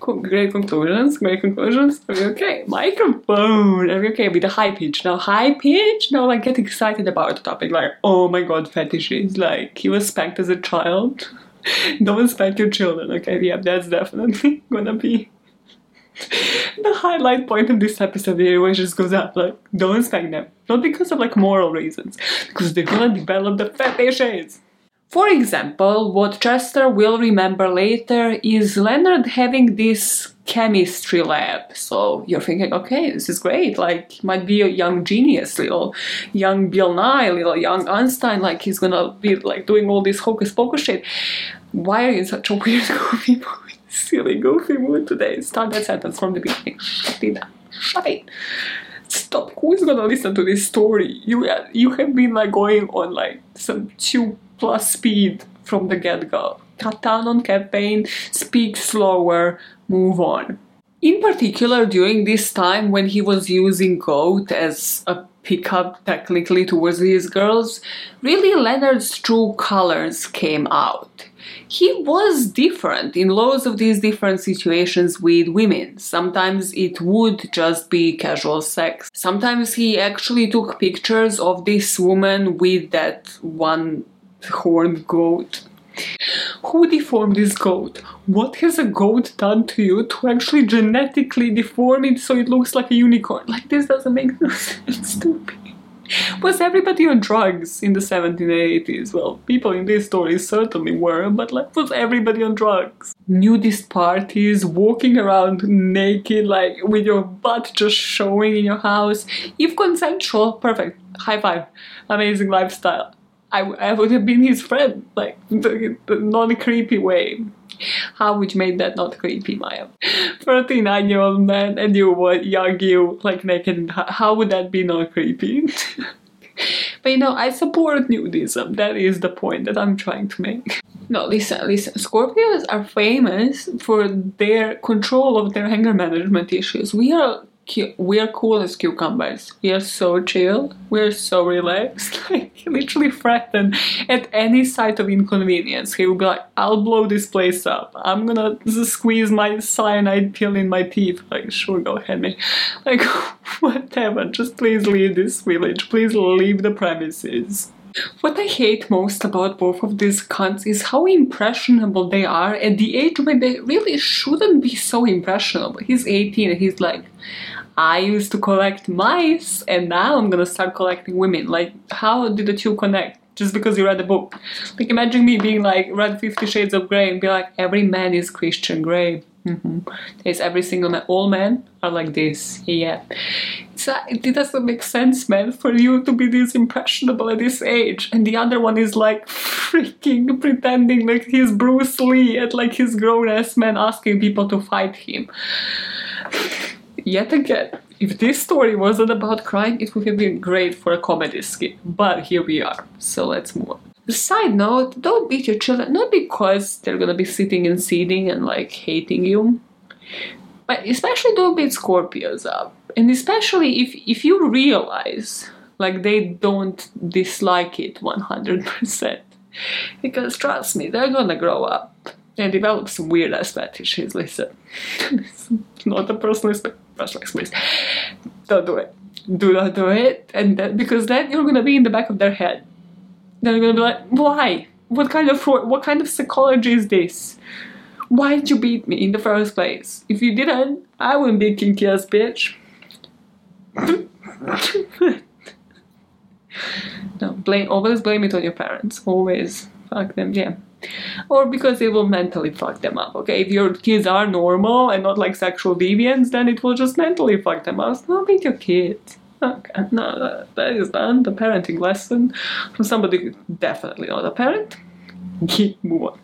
cool. Great conclusions. Great conclusions. Are we okay? Microphone. Are we okay with the high pitch? Now high pitch. Now like get excited about the topic. Like oh my god, fetishes. Like he was spanked as a child. Don't spank your children. Okay, yeah, that's definitely gonna be the highlight point of this episode here just goes up like don't spank them. Not because of like moral reasons because they're gonna develop the fetishes. For example what chester will remember later is leonard having this chemistry lab. So you're thinking okay this is great. Like might be a young genius little young bill nye little young einstein like he's gonna be like doing all this hocus pocus shit. Why are you such a weird mood silly goofy mood today. Start that sentence from the beginning. Shut it down. Shut it. Stop. Who is gonna listen to this story? You you have been like going on like some two plus speed from the get go. Cut down on caffeine. Speak slower. Move on. In particular, during this time when he was using goat as a pickup technically towards these girls, really Leonard's true colors came out he was different in lots of these different situations with women. Sometimes it would just be casual sex. Sometimes he actually took pictures of this woman with that one horned goat. Who deformed this goat? What has a goat done to you to actually genetically deform it so it looks like a unicorn? Like, this doesn't make no sense. It's stupid. Was everybody on drugs in the 1780s? Well, people in these stories certainly were, but like, was everybody on drugs? Nudist parties, walking around naked, like with your butt just showing in your house. If consensual, perfect. High five. Amazing lifestyle. I, I would have been his friend, like the, the non creepy way. How would you make that not creepy, Maja? 39 year old man and you were young you, like naked, how would that be not creepy? but you know, I support nudism. That is the point that I'm trying to make. No, listen, listen. Scorpios are famous for their control of their anger management issues. We are we are cool as cucumbers. We are so chill. We are so relaxed. Like literally threaten at any sight of inconvenience. He will be like, "I'll blow this place up. I'm gonna squeeze my cyanide pill in my teeth." Like, sure, go ahead, me. Like, whatever. Just please leave this village. Please leave the premises. What I hate most about both of these cunts is how impressionable they are at the age when they really shouldn't be so impressionable. He's 18 and he's like, I used to collect mice and now I'm gonna start collecting women. Like, how did the two connect? Just because you read the book. Like, imagine me being like, read Fifty Shades of Grey and be like, every man is Christian Grey. Mm-hmm. Every single man. All men are like this. Yeah. So it doesn't make sense, man, for you to be this impressionable at this age. And the other one is like freaking pretending like he's Bruce Lee at like his grown ass man asking people to fight him yet again, if this story wasn't about crime, it would have been great for a comedy skit. But here we are, so let's move on. Side note, don't beat your children, not because they're gonna be sitting and seething and like hating you, but especially don't beat Scorpios up. And especially if, if you realize like they don't dislike it 100%. Because trust me, they're gonna grow up and develop some weird ass fetishes. Listen, not a personal personal please. Don't do it. Do not do it, and then, because then you're gonna be in the back of their head. They're gonna be like, why? What kind of what kind of psychology is this? Why did you beat me in the first place? If you didn't, I wouldn't be a kinky ass bitch. no, blame always blame it on your parents. Always fuck them, yeah. Or because it will mentally fuck them up. Okay, if your kids are normal and not like sexual deviants, then it will just mentally fuck them up. Not with your kids. Okay, uh, no, uh, that is done. The parenting lesson from somebody definitely not a parent. Move on.